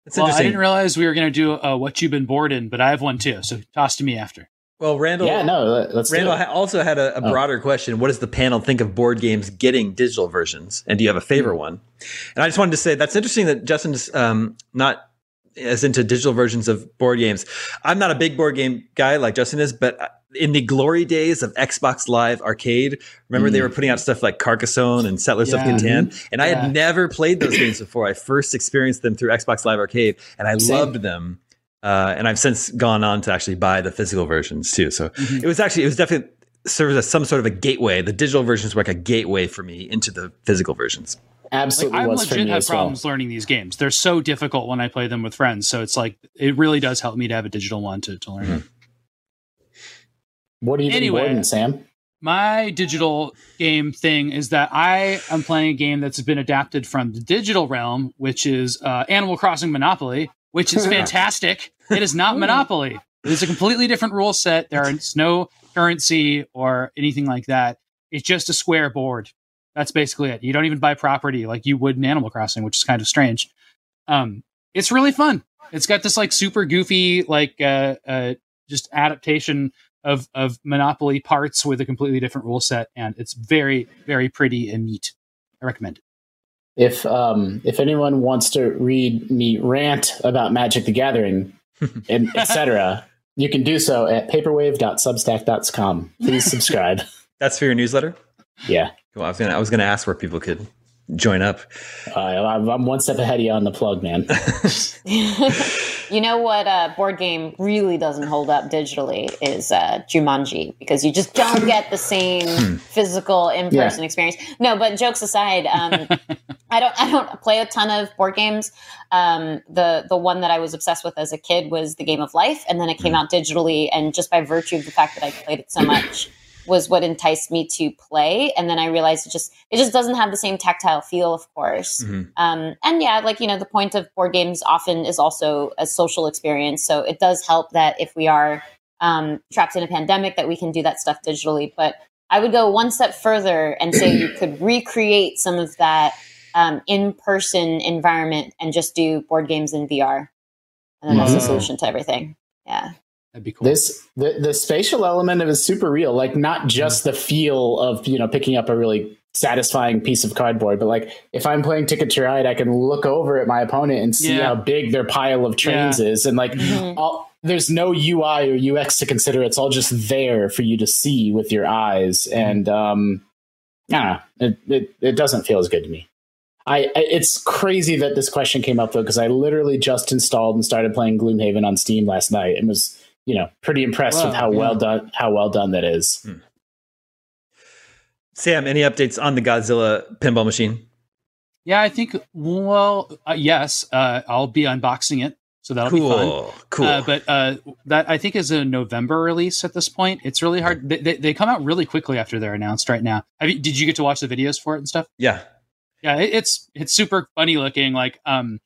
[SPEAKER 1] It's
[SPEAKER 3] Well, I didn't realize we were going to do uh, what you've been bored in, but I have one too. So toss to me after.
[SPEAKER 1] Well, Randall.
[SPEAKER 4] yeah, no, let- let's.
[SPEAKER 1] Randall also had a, a
[SPEAKER 4] Oh.
[SPEAKER 1] broader question. What does the panel think of board games getting digital versions? And do you have a favorite
[SPEAKER 4] Hmm.
[SPEAKER 1] one? And I just wanted to say that's interesting that Justin's um, not as into digital versions of board games. I'm not a big board game guy like Justin is, but uh, in the glory days of Xbox Live Arcade, remember they
[SPEAKER 4] Mm.
[SPEAKER 1] were putting out stuff like Carcassonne and Settlers of
[SPEAKER 3] Yeah.
[SPEAKER 1] Catan, and I
[SPEAKER 3] Yeah.
[SPEAKER 1] had never played those games before. I first experienced them through Xbox Live Arcade, and I
[SPEAKER 4] Same.
[SPEAKER 1] loved them. Uh, and I've since gone on to actually buy the physical versions too. So
[SPEAKER 3] Mhm.
[SPEAKER 1] it was actually it was definitely serves as some sort of a gateway. The digital versions were like a gateway for me into the physical versions.
[SPEAKER 3] Like,
[SPEAKER 4] Absolutely
[SPEAKER 3] I
[SPEAKER 4] was for
[SPEAKER 3] legit
[SPEAKER 4] me
[SPEAKER 3] have
[SPEAKER 4] as well.
[SPEAKER 3] problems learning these games. They're so difficult when I play them with friends. So it's like it really does help me to have a digital one to, to learn. it.
[SPEAKER 4] What are you
[SPEAKER 3] Anyway.
[SPEAKER 4] anyway, Sam?
[SPEAKER 3] My digital game thing is that I am playing a game that's been adapted from the digital realm, which is uh, Animal Crossing Monopoly, which is fantastic. it is not Monopoly. It is a completely different rule set. There is no currency or anything like that. It's just a square board. That's basically it. You don't even buy property like you would in Animal Crossing, which is kind of strange. Um, it's really fun. It's got this like super goofy, like uh, uh, just adaptation of of Monopoly parts with a completely different rule set, and it's very very pretty and neat. I recommend it.
[SPEAKER 4] If um, if anyone wants to read me rant about Magic the Gathering, and etc., you can do so at paperwave.substack.com. Please subscribe.
[SPEAKER 1] That's for your newsletter.
[SPEAKER 4] yeah,
[SPEAKER 1] I was gonna I was gonna ask where people could join up.
[SPEAKER 4] uh, I'm, I'm one step ahead of you on the plug, man.
[SPEAKER 2] you know what uh, board game really doesn't hold up digitally is uh, Jumanji because you just don't get the same physical in person experience. No, but jokes aside, um, I don't I don't play a ton of board games. Um, the the one that I was obsessed with as a kid was the Game of Life, and then it came out digitally, and just by virtue of the fact that I played it so much. Was what enticed me to play, and then I realized it just it just doesn't have the same tactile feel, of course.
[SPEAKER 1] Mhm.
[SPEAKER 2] Um, and yeah, like, you know, the point of board games often is also a social experience. So it does help that if we are um, trapped in a pandemic, that we can do that stuff digitally. But I would go one step further and say you could recreate some of that um, in person environment and just do board games in VR. And then that's the solution to everything. Yeah.
[SPEAKER 3] That'd be cool.
[SPEAKER 4] This the the spatial element of it is super real. Like not just the feel of you know picking up a really satisfying piece of cardboard, but like if I'm playing Ticket to Ride, I can look over at my opponent and see
[SPEAKER 3] Yeah.
[SPEAKER 4] how big their pile of trains is, and like
[SPEAKER 2] Mhm.
[SPEAKER 4] all, there's no UI or UX to consider. It's all just there for you to see with your eyes, and um, I don't know. It, it it doesn't feel as good to me. I, I it's crazy that this question came up though because I literally just installed and started playing Gloomhaven on Steam last night and was you know pretty impressed
[SPEAKER 3] Wow,
[SPEAKER 4] with how
[SPEAKER 3] yeah.
[SPEAKER 4] well done how well done that is.
[SPEAKER 1] Sam, any updates on the Godzilla pinball machine?
[SPEAKER 3] yeah, I think. Well, uh, yes, uh, I'll be unboxing it, so that'll be fun.
[SPEAKER 1] Cool, cool.
[SPEAKER 3] Uh, but uh, that I think is a November release at this point. It's really hard. They, they, they come out really quickly after they're announced. Right now, Have you, did you get to watch the videos for it and stuff?
[SPEAKER 1] yeah,
[SPEAKER 3] Yeah, it, it's it's super funny looking. Like, um,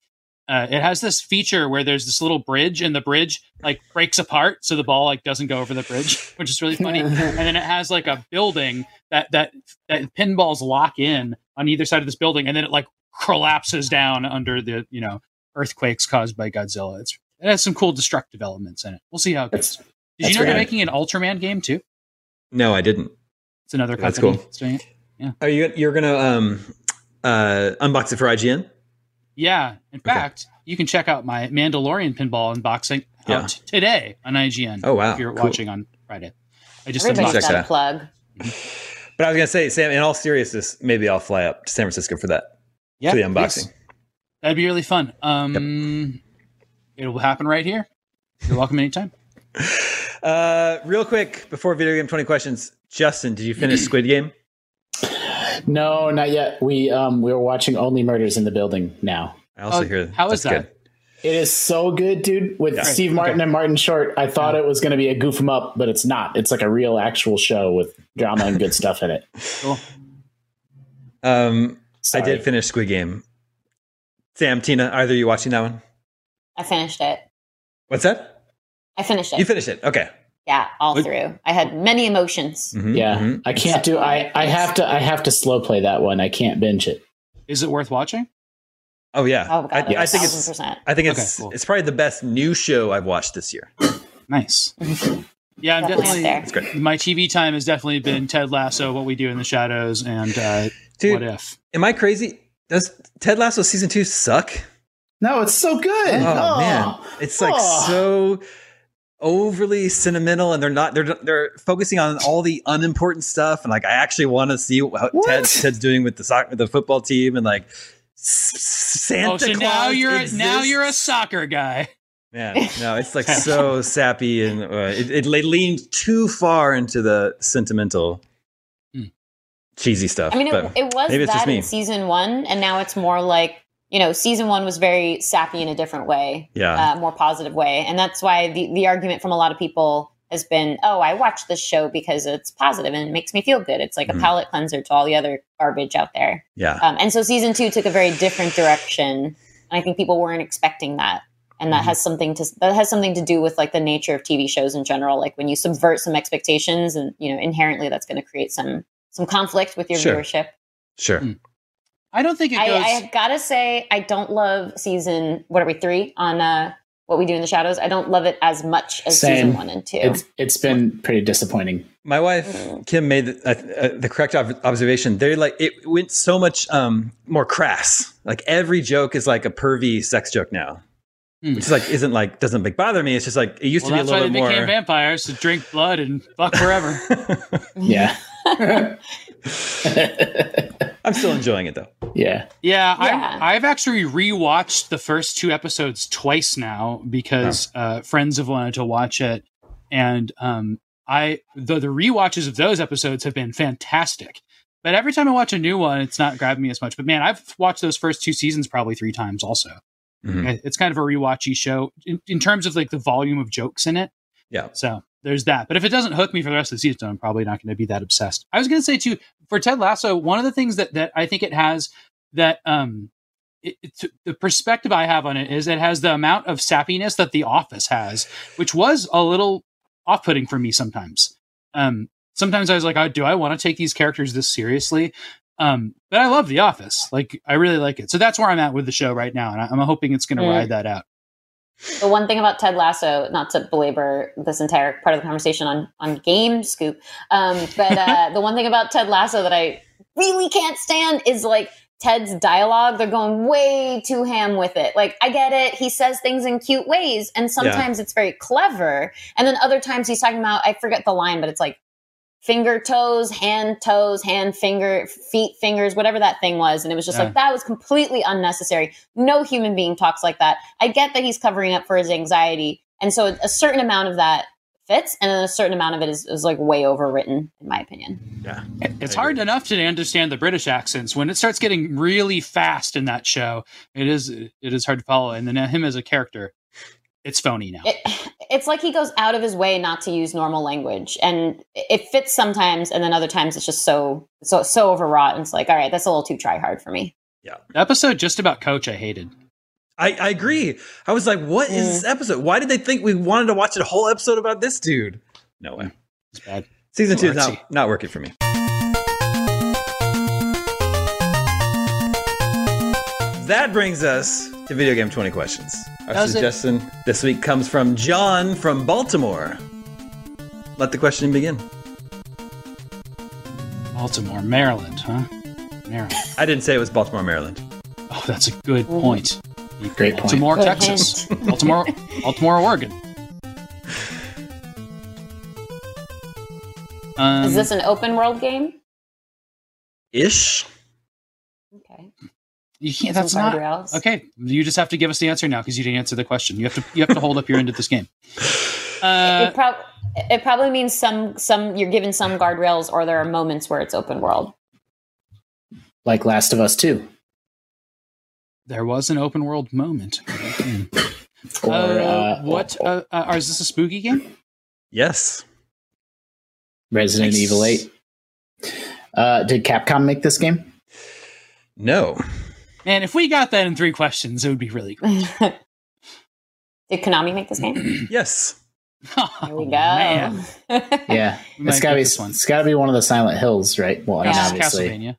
[SPEAKER 3] uh, it has this feature where there's this little bridge, and the bridge like breaks apart, so the ball like doesn't go over the bridge, which is really funny. and then it has like a building that that that pinballs lock in on either side of this building, and then it like collapses down under the you know earthquakes caused by Godzilla. It's it has some cool destructive elements in it. We'll see how it goes.
[SPEAKER 4] That's-
[SPEAKER 3] Did you know they're making an Ultraman game too?
[SPEAKER 1] no, I didn't.
[SPEAKER 3] It's another company
[SPEAKER 1] That's
[SPEAKER 3] company
[SPEAKER 1] cool.
[SPEAKER 3] that's doing it.
[SPEAKER 1] Are you you're gonna um uh unbox it for IGN?
[SPEAKER 3] Yeah. In fact, you can check out my Mandalorian pinball unboxing
[SPEAKER 1] Yeah.
[SPEAKER 3] out today on IGN.
[SPEAKER 1] Oh, wow.
[SPEAKER 3] If you're
[SPEAKER 1] Cool.
[SPEAKER 3] watching on Friday. I just
[SPEAKER 2] Everybody's
[SPEAKER 3] unboxed
[SPEAKER 1] check
[SPEAKER 2] got
[SPEAKER 1] that
[SPEAKER 2] a plug.
[SPEAKER 1] But I was gonna say, Sam, in all seriousness, maybe I'll fly up to San Francisco for that.
[SPEAKER 3] yeah,
[SPEAKER 1] for the unboxing.
[SPEAKER 3] yes. That'd be really fun. Um, It will happen right here. You're welcome anytime.
[SPEAKER 1] Uh, real quick before video game twenty questions, Justin, did you finish Squid Game?
[SPEAKER 4] No, not yet. We um we were watching Only Murders in the Building now.
[SPEAKER 1] I also
[SPEAKER 3] Oh,
[SPEAKER 1] hear
[SPEAKER 3] how is that?
[SPEAKER 1] good.
[SPEAKER 4] It is so good, dude. With
[SPEAKER 1] Yeah.
[SPEAKER 4] Steve Martin
[SPEAKER 3] Okay.
[SPEAKER 4] and Martin Short, I thought it was going to be a goof 'em up, but it's not. It's like a real, actual show with drama and good stuff in it.
[SPEAKER 3] Cool.
[SPEAKER 1] Um, I did finish Squid Game. Sam, Tina, either you watching that one?
[SPEAKER 2] I finished it.
[SPEAKER 1] What's that?
[SPEAKER 2] I finished it.
[SPEAKER 1] You finished it? Okay.
[SPEAKER 2] Yeah, all
[SPEAKER 3] What-
[SPEAKER 2] through. I had many emotions.
[SPEAKER 1] Mhm,
[SPEAKER 4] Yeah,
[SPEAKER 1] mhm.
[SPEAKER 4] I can't do. I I have to. I have to slow play that one. I can't binge it.
[SPEAKER 3] Is it worth watching?
[SPEAKER 1] Oh yeah.
[SPEAKER 2] Oh, God,
[SPEAKER 1] I, I think it's. I think
[SPEAKER 3] Okay,
[SPEAKER 1] it's.
[SPEAKER 3] cool.
[SPEAKER 1] It's probably the best new show I've watched this year.
[SPEAKER 3] Nice. Yeah, I'm
[SPEAKER 2] Definitely
[SPEAKER 3] definitely.
[SPEAKER 1] It's great,
[SPEAKER 3] My TV time has definitely been Ted Lasso, What We Do in the Shadows, and uh,
[SPEAKER 1] dude.
[SPEAKER 3] What If.
[SPEAKER 1] Am I crazy? Does Ted Lasso season two suck?
[SPEAKER 4] No, it's so good.
[SPEAKER 1] Oh, man, it's like
[SPEAKER 4] Oh.
[SPEAKER 1] so overly sentimental, and they're not. They're they're focusing on all the unimportant stuff, and like I actually want to see what,
[SPEAKER 4] What?
[SPEAKER 1] Ted, Ted's doing with the soccer, the football team, and like Santa
[SPEAKER 3] Oh, so
[SPEAKER 1] Claus.
[SPEAKER 3] now you're
[SPEAKER 1] exists.
[SPEAKER 3] now you're a soccer guy.
[SPEAKER 1] Man, no, it's like so sappy and uh, it, it leaned too far into the sentimental,
[SPEAKER 3] Hmm.
[SPEAKER 1] cheesy stuff.
[SPEAKER 2] I mean, it,
[SPEAKER 1] but
[SPEAKER 2] it was
[SPEAKER 1] maybe it's just
[SPEAKER 2] that
[SPEAKER 1] me.
[SPEAKER 2] in season one, and now it's more like you know, season one was very sappy in a different way,
[SPEAKER 1] yeah,
[SPEAKER 2] uh, more positive way, and that's why the the argument from a lot of people has been, oh, I watch this show because it's positive and it makes me feel good. It's like a
[SPEAKER 1] Mhm.
[SPEAKER 2] palate cleanser to all the other garbage out there.
[SPEAKER 1] yeah,
[SPEAKER 2] Um, and so season two took a very different direction, and I think people weren't expecting that. And that
[SPEAKER 1] Mhm.
[SPEAKER 2] has something to that has something to do with like the nature of TV shows in general. Like when you subvert some expectations, and you know inherently that's going to create some some conflict with your
[SPEAKER 1] Sure.
[SPEAKER 2] viewership.
[SPEAKER 1] sure.
[SPEAKER 3] Hmm. I don't think it
[SPEAKER 2] I,
[SPEAKER 3] goes.
[SPEAKER 2] I gotta say, I don't love season what are we three on uh, what we do in the shadows. I don't love it as much as
[SPEAKER 4] Same.
[SPEAKER 2] season one and two.
[SPEAKER 4] It's it's been pretty disappointing.
[SPEAKER 1] My wife
[SPEAKER 2] Mm.
[SPEAKER 1] Kim made the, uh, uh, the correct ob- observation. They're like it went so much um, more crass. Like every joke is like a pervy sex joke now,
[SPEAKER 3] Hmm.
[SPEAKER 1] which is like isn't like doesn't make bother me. It's just like it used
[SPEAKER 3] well,
[SPEAKER 1] to be a
[SPEAKER 3] that's why
[SPEAKER 1] little
[SPEAKER 3] they
[SPEAKER 1] bit
[SPEAKER 3] became
[SPEAKER 1] more.
[SPEAKER 3] vampires to drink blood and fuck forever.
[SPEAKER 4] Yeah.
[SPEAKER 1] I'm still enjoying it though.
[SPEAKER 4] yeah.
[SPEAKER 3] Yeah,
[SPEAKER 2] Yeah.
[SPEAKER 3] I've, I've actually rewatched the first two episodes twice now because uh, friends have wanted to watch it, and um, I the the rewatches of those episodes have been fantastic. But every time I watch a new one, it's not grabbing me as much. But man, I've watched those first two seasons probably three times. Also,
[SPEAKER 1] Mhm.
[SPEAKER 3] it's kind of a rewatchy show in, in terms of like the volume of jokes in it.
[SPEAKER 1] Yeah.
[SPEAKER 3] So there's that. But if it doesn't hook me for the rest of the season, I'm probably not going to be that obsessed. I was going to say too for Ted Lasso, one of the things that that I think it has that um it, it, the perspective I have on it is it has the amount of sappiness that The Office has, which was a little off-putting for me sometimes. Um, sometimes I was like, oh, do I want to take these characters this seriously? Um, but I love The Office. Like, I really like it. So that's where I'm at with the show right now, and I, I'm hoping it's going to
[SPEAKER 2] Mm.
[SPEAKER 3] ride that out.
[SPEAKER 2] The one thing about Ted Lasso, not to belabor this entire part of the conversation on on Game Scoop, um, but uh, the one thing about Ted Lasso that I really can't stand is like Ted's dialogue. They're going way too ham with it. Like I get it, he says things in cute ways, and sometimes it's very clever, and then other times he's talking about I forget the line, but it's like finger toes, hand toes, hand finger, feet fingers, whatever that thing was. And it was just
[SPEAKER 3] Yeah.
[SPEAKER 2] like, that was completely unnecessary. No human being talks like that. I get that he's covering up for his anxiety. And so a certain amount of that fits, and then a certain amount of it is, is like way overwritten, in my opinion.
[SPEAKER 1] Yeah,
[SPEAKER 3] It's hard enough to understand the British accents when it starts getting really fast in that show. It is it is hard to follow, and then him as a character, it's phony now.
[SPEAKER 2] It, it's like he goes out of his way not to use normal language, and it fits sometimes, and then other times it's just so so so overwrought, and it's like, all right, that's a little too try hard for me.
[SPEAKER 3] The episode just about Coach, I hated.
[SPEAKER 1] I, I agree. I was like, what is
[SPEAKER 2] Mm.
[SPEAKER 1] this episode? Why did they think we wanted to watch a whole episode about this dude? No way.
[SPEAKER 3] It's bad.
[SPEAKER 1] Season
[SPEAKER 3] Too
[SPEAKER 1] two is not, not working for me. That brings us to video game 20 questions. Our
[SPEAKER 3] Does it?
[SPEAKER 1] suggestion this week comes from John from Baltimore. Let the question begin.
[SPEAKER 3] Baltimore, Maryland, huh? Maryland.
[SPEAKER 1] I didn't say it was Baltimore, Maryland.
[SPEAKER 3] Oh, that's a good point.
[SPEAKER 4] Great point.
[SPEAKER 3] Baltimore,
[SPEAKER 2] Good
[SPEAKER 3] Texas. Baltimore, Baltimore, Oregon. Um,
[SPEAKER 2] Is this an open world game?
[SPEAKER 1] Ish.
[SPEAKER 2] Okay.
[SPEAKER 3] you can't. That's not
[SPEAKER 2] guardrails.
[SPEAKER 3] okay. You just have to give us the answer now because you didn't answer the question. You have to. You have to hold up your end of this game. Uh,
[SPEAKER 2] it, prob- it probably means some some you're given some guardrails, or there are moments where it's open world.
[SPEAKER 4] Like Last of Us 2.
[SPEAKER 3] there was an open world moment.
[SPEAKER 4] Or
[SPEAKER 3] Uh,
[SPEAKER 4] uh,
[SPEAKER 3] what? Uh, uh, is this a spooky game?
[SPEAKER 1] Yes.
[SPEAKER 4] Resident
[SPEAKER 3] Nice.
[SPEAKER 4] Evil 8. Uh, did Capcom make this game?
[SPEAKER 1] No.
[SPEAKER 3] Man, if we got that in three questions, it would be really cool.
[SPEAKER 2] Did Konami make this game?
[SPEAKER 1] Yes.
[SPEAKER 2] Here we go.
[SPEAKER 3] Man.
[SPEAKER 4] Yeah.
[SPEAKER 3] We
[SPEAKER 4] it's gotta be
[SPEAKER 3] this one.
[SPEAKER 4] it's gotta be one of the Silent Hills, right? Well, I mean,
[SPEAKER 2] Yeah.
[SPEAKER 4] obviously.
[SPEAKER 3] Castlevania.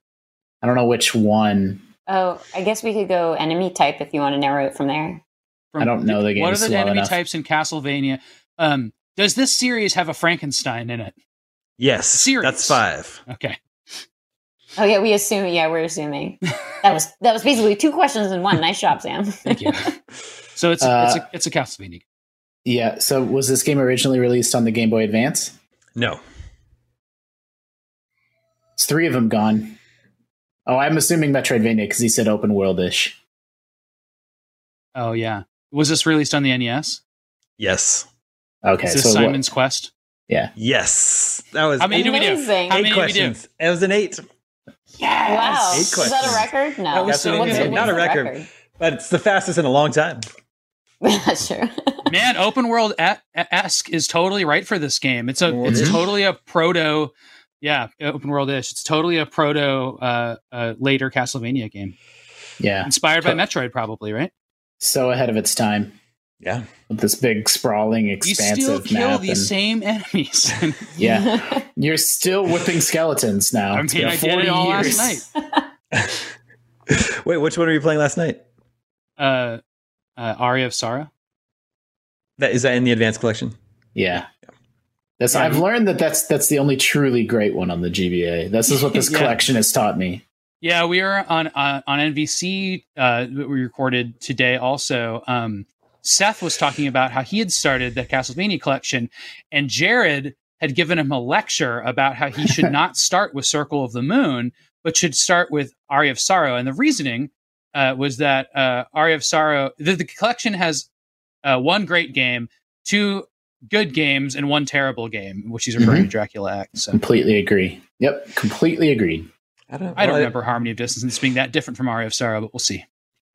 [SPEAKER 4] I don't know which one.
[SPEAKER 2] oh, I guess we could go enemy type if you want to narrow it from there.
[SPEAKER 3] From-
[SPEAKER 4] I don't know the game
[SPEAKER 3] What are the
[SPEAKER 4] well
[SPEAKER 3] enemy
[SPEAKER 4] enough.
[SPEAKER 3] types in Castlevania? Um, does this series have a Frankenstein in it?
[SPEAKER 1] Yes.
[SPEAKER 3] Series.
[SPEAKER 1] That's five.
[SPEAKER 3] Okay.
[SPEAKER 2] Oh yeah, we assume. Yeah, we're assuming that was that was basically two questions in one. Nice job, Sam.
[SPEAKER 3] Thank you. so it's
[SPEAKER 4] Uh,
[SPEAKER 3] it's a it's a Castlevania.
[SPEAKER 4] Yeah. So was this game originally released on the Game Boy Advance?
[SPEAKER 1] No.
[SPEAKER 4] It's three of them gone. Oh, I'm assuming Metroidvania because he said open world ish.
[SPEAKER 3] Oh yeah. Was this released on the NES?
[SPEAKER 1] Yes.
[SPEAKER 4] Okay,
[SPEAKER 3] Is this
[SPEAKER 4] so what-
[SPEAKER 3] Simon's Quest?
[SPEAKER 4] yeah,
[SPEAKER 1] Yes. That was
[SPEAKER 3] How many do we do?
[SPEAKER 2] Amazing.
[SPEAKER 3] How
[SPEAKER 1] eight
[SPEAKER 3] many do we do?
[SPEAKER 1] questions. It was an eight.
[SPEAKER 2] Wow.
[SPEAKER 1] Eight
[SPEAKER 2] Is that a record? No.
[SPEAKER 1] That was
[SPEAKER 2] What's
[SPEAKER 1] so
[SPEAKER 2] the-
[SPEAKER 1] good.
[SPEAKER 2] what's
[SPEAKER 1] Not a record. But it's the fastest in a long time.
[SPEAKER 2] That's true.
[SPEAKER 3] Man, open world esque is totally right for this game. It's a it's totally a proto, yeah, open world ish. It's totally a proto uh, uh, later Castlevania game,
[SPEAKER 4] yeah,
[SPEAKER 3] inspired by
[SPEAKER 4] To-
[SPEAKER 3] Metroid, probably right.
[SPEAKER 4] so ahead of its time
[SPEAKER 1] Yeah.
[SPEAKER 4] with this big sprawling, expansive
[SPEAKER 3] You
[SPEAKER 4] expansive
[SPEAKER 3] still kill
[SPEAKER 4] map.
[SPEAKER 3] these
[SPEAKER 4] and-
[SPEAKER 3] same enemies.
[SPEAKER 4] yeah, you're still whipping skeletons now.
[SPEAKER 3] I
[SPEAKER 4] It's
[SPEAKER 3] mean,
[SPEAKER 4] been
[SPEAKER 3] I did
[SPEAKER 4] 40
[SPEAKER 3] it all
[SPEAKER 4] years.
[SPEAKER 3] last night.
[SPEAKER 1] Wait, which one were you playing last night?
[SPEAKER 3] Uh, uh, Aria of Sorrow.
[SPEAKER 1] That is that in the advanced collection?
[SPEAKER 4] Yeah. That's,
[SPEAKER 3] Yeah.
[SPEAKER 4] I've learned that that's that's the only truly great one on the GBA. This is what this
[SPEAKER 3] Yeah.
[SPEAKER 4] collection has taught me.
[SPEAKER 3] Yeah, we are on uh, on NVC. Uh, that we recorded today. Also, um, Seth was talking about how he had started the Castlevania collection, and Jared had given him a lecture about how he should not start with Circle of the Moon, but should start with Aria of Sorrow. And the reasoning uh, was that uh, Aria of Sorrow, the, the collection has uh, one great game, two good games, and one terrible game, which he's referring to Dracula X. So
[SPEAKER 4] Completely agree. Yep, completely agreed.
[SPEAKER 1] I don't.
[SPEAKER 3] I don't
[SPEAKER 1] well,
[SPEAKER 3] remember Harmony of Dissonance being that different from Aria of Sorrow, but we'll see.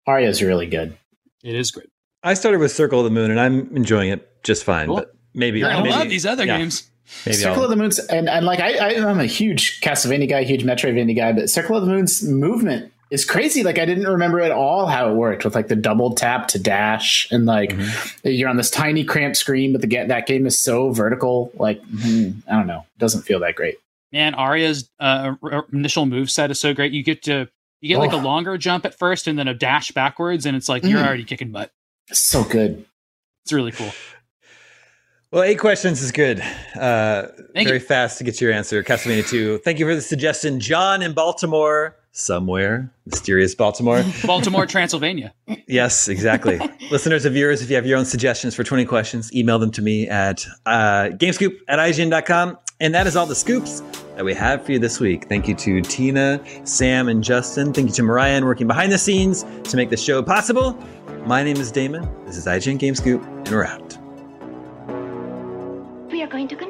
[SPEAKER 4] Aria is really good.
[SPEAKER 3] It is great.
[SPEAKER 1] I started with Circle of the Moon, and I'm enjoying it just fine.
[SPEAKER 3] Cool.
[SPEAKER 1] But maybe
[SPEAKER 3] You're
[SPEAKER 1] maybe,
[SPEAKER 3] love these other
[SPEAKER 1] yeah,
[SPEAKER 3] games.
[SPEAKER 1] Maybe
[SPEAKER 4] Circle
[SPEAKER 1] I'll,
[SPEAKER 4] of the Moon's and, and like I, I I'm a huge Castlevania guy, huge Metroidvania guy, but Circle of the Moon's movement is crazy. Like I didn't remember at all how it worked with like the double tap to dash and like
[SPEAKER 1] Mm-hmm.
[SPEAKER 4] you're on this tiny cramped screen, but the get that game is so vertical. Like hmm, I don't know, it doesn't feel that great.
[SPEAKER 3] Man, Aria's uh, initial move set is so great. You get to you get like a
[SPEAKER 4] Oh.
[SPEAKER 3] longer jump at first, and then a dash backwards, and it's like you're
[SPEAKER 4] Mm.
[SPEAKER 3] already kicking butt.
[SPEAKER 4] It's so good.
[SPEAKER 3] It's really cool.
[SPEAKER 1] well, eight questions is good. Uh,
[SPEAKER 3] Thank
[SPEAKER 1] very
[SPEAKER 3] you.
[SPEAKER 1] fast to get your answer. Castlevania Two. Thank you for the suggestion, John in Baltimore, somewhere mysterious Baltimore.
[SPEAKER 3] Baltimore, Transylvania.
[SPEAKER 1] Yes, exactly. Listeners of viewers, if you have your own suggestions for 20 questions, email them to me at uh, gamescoop at IGN.com. And that is all the scoops that we have for you this week. Thank you to Tina, Sam, and Justin. Thank you to Mariah and working behind the scenes to make the show possible. My name is Daemon. This is IGN Game Scoop, and we're out.
[SPEAKER 5] We are going to control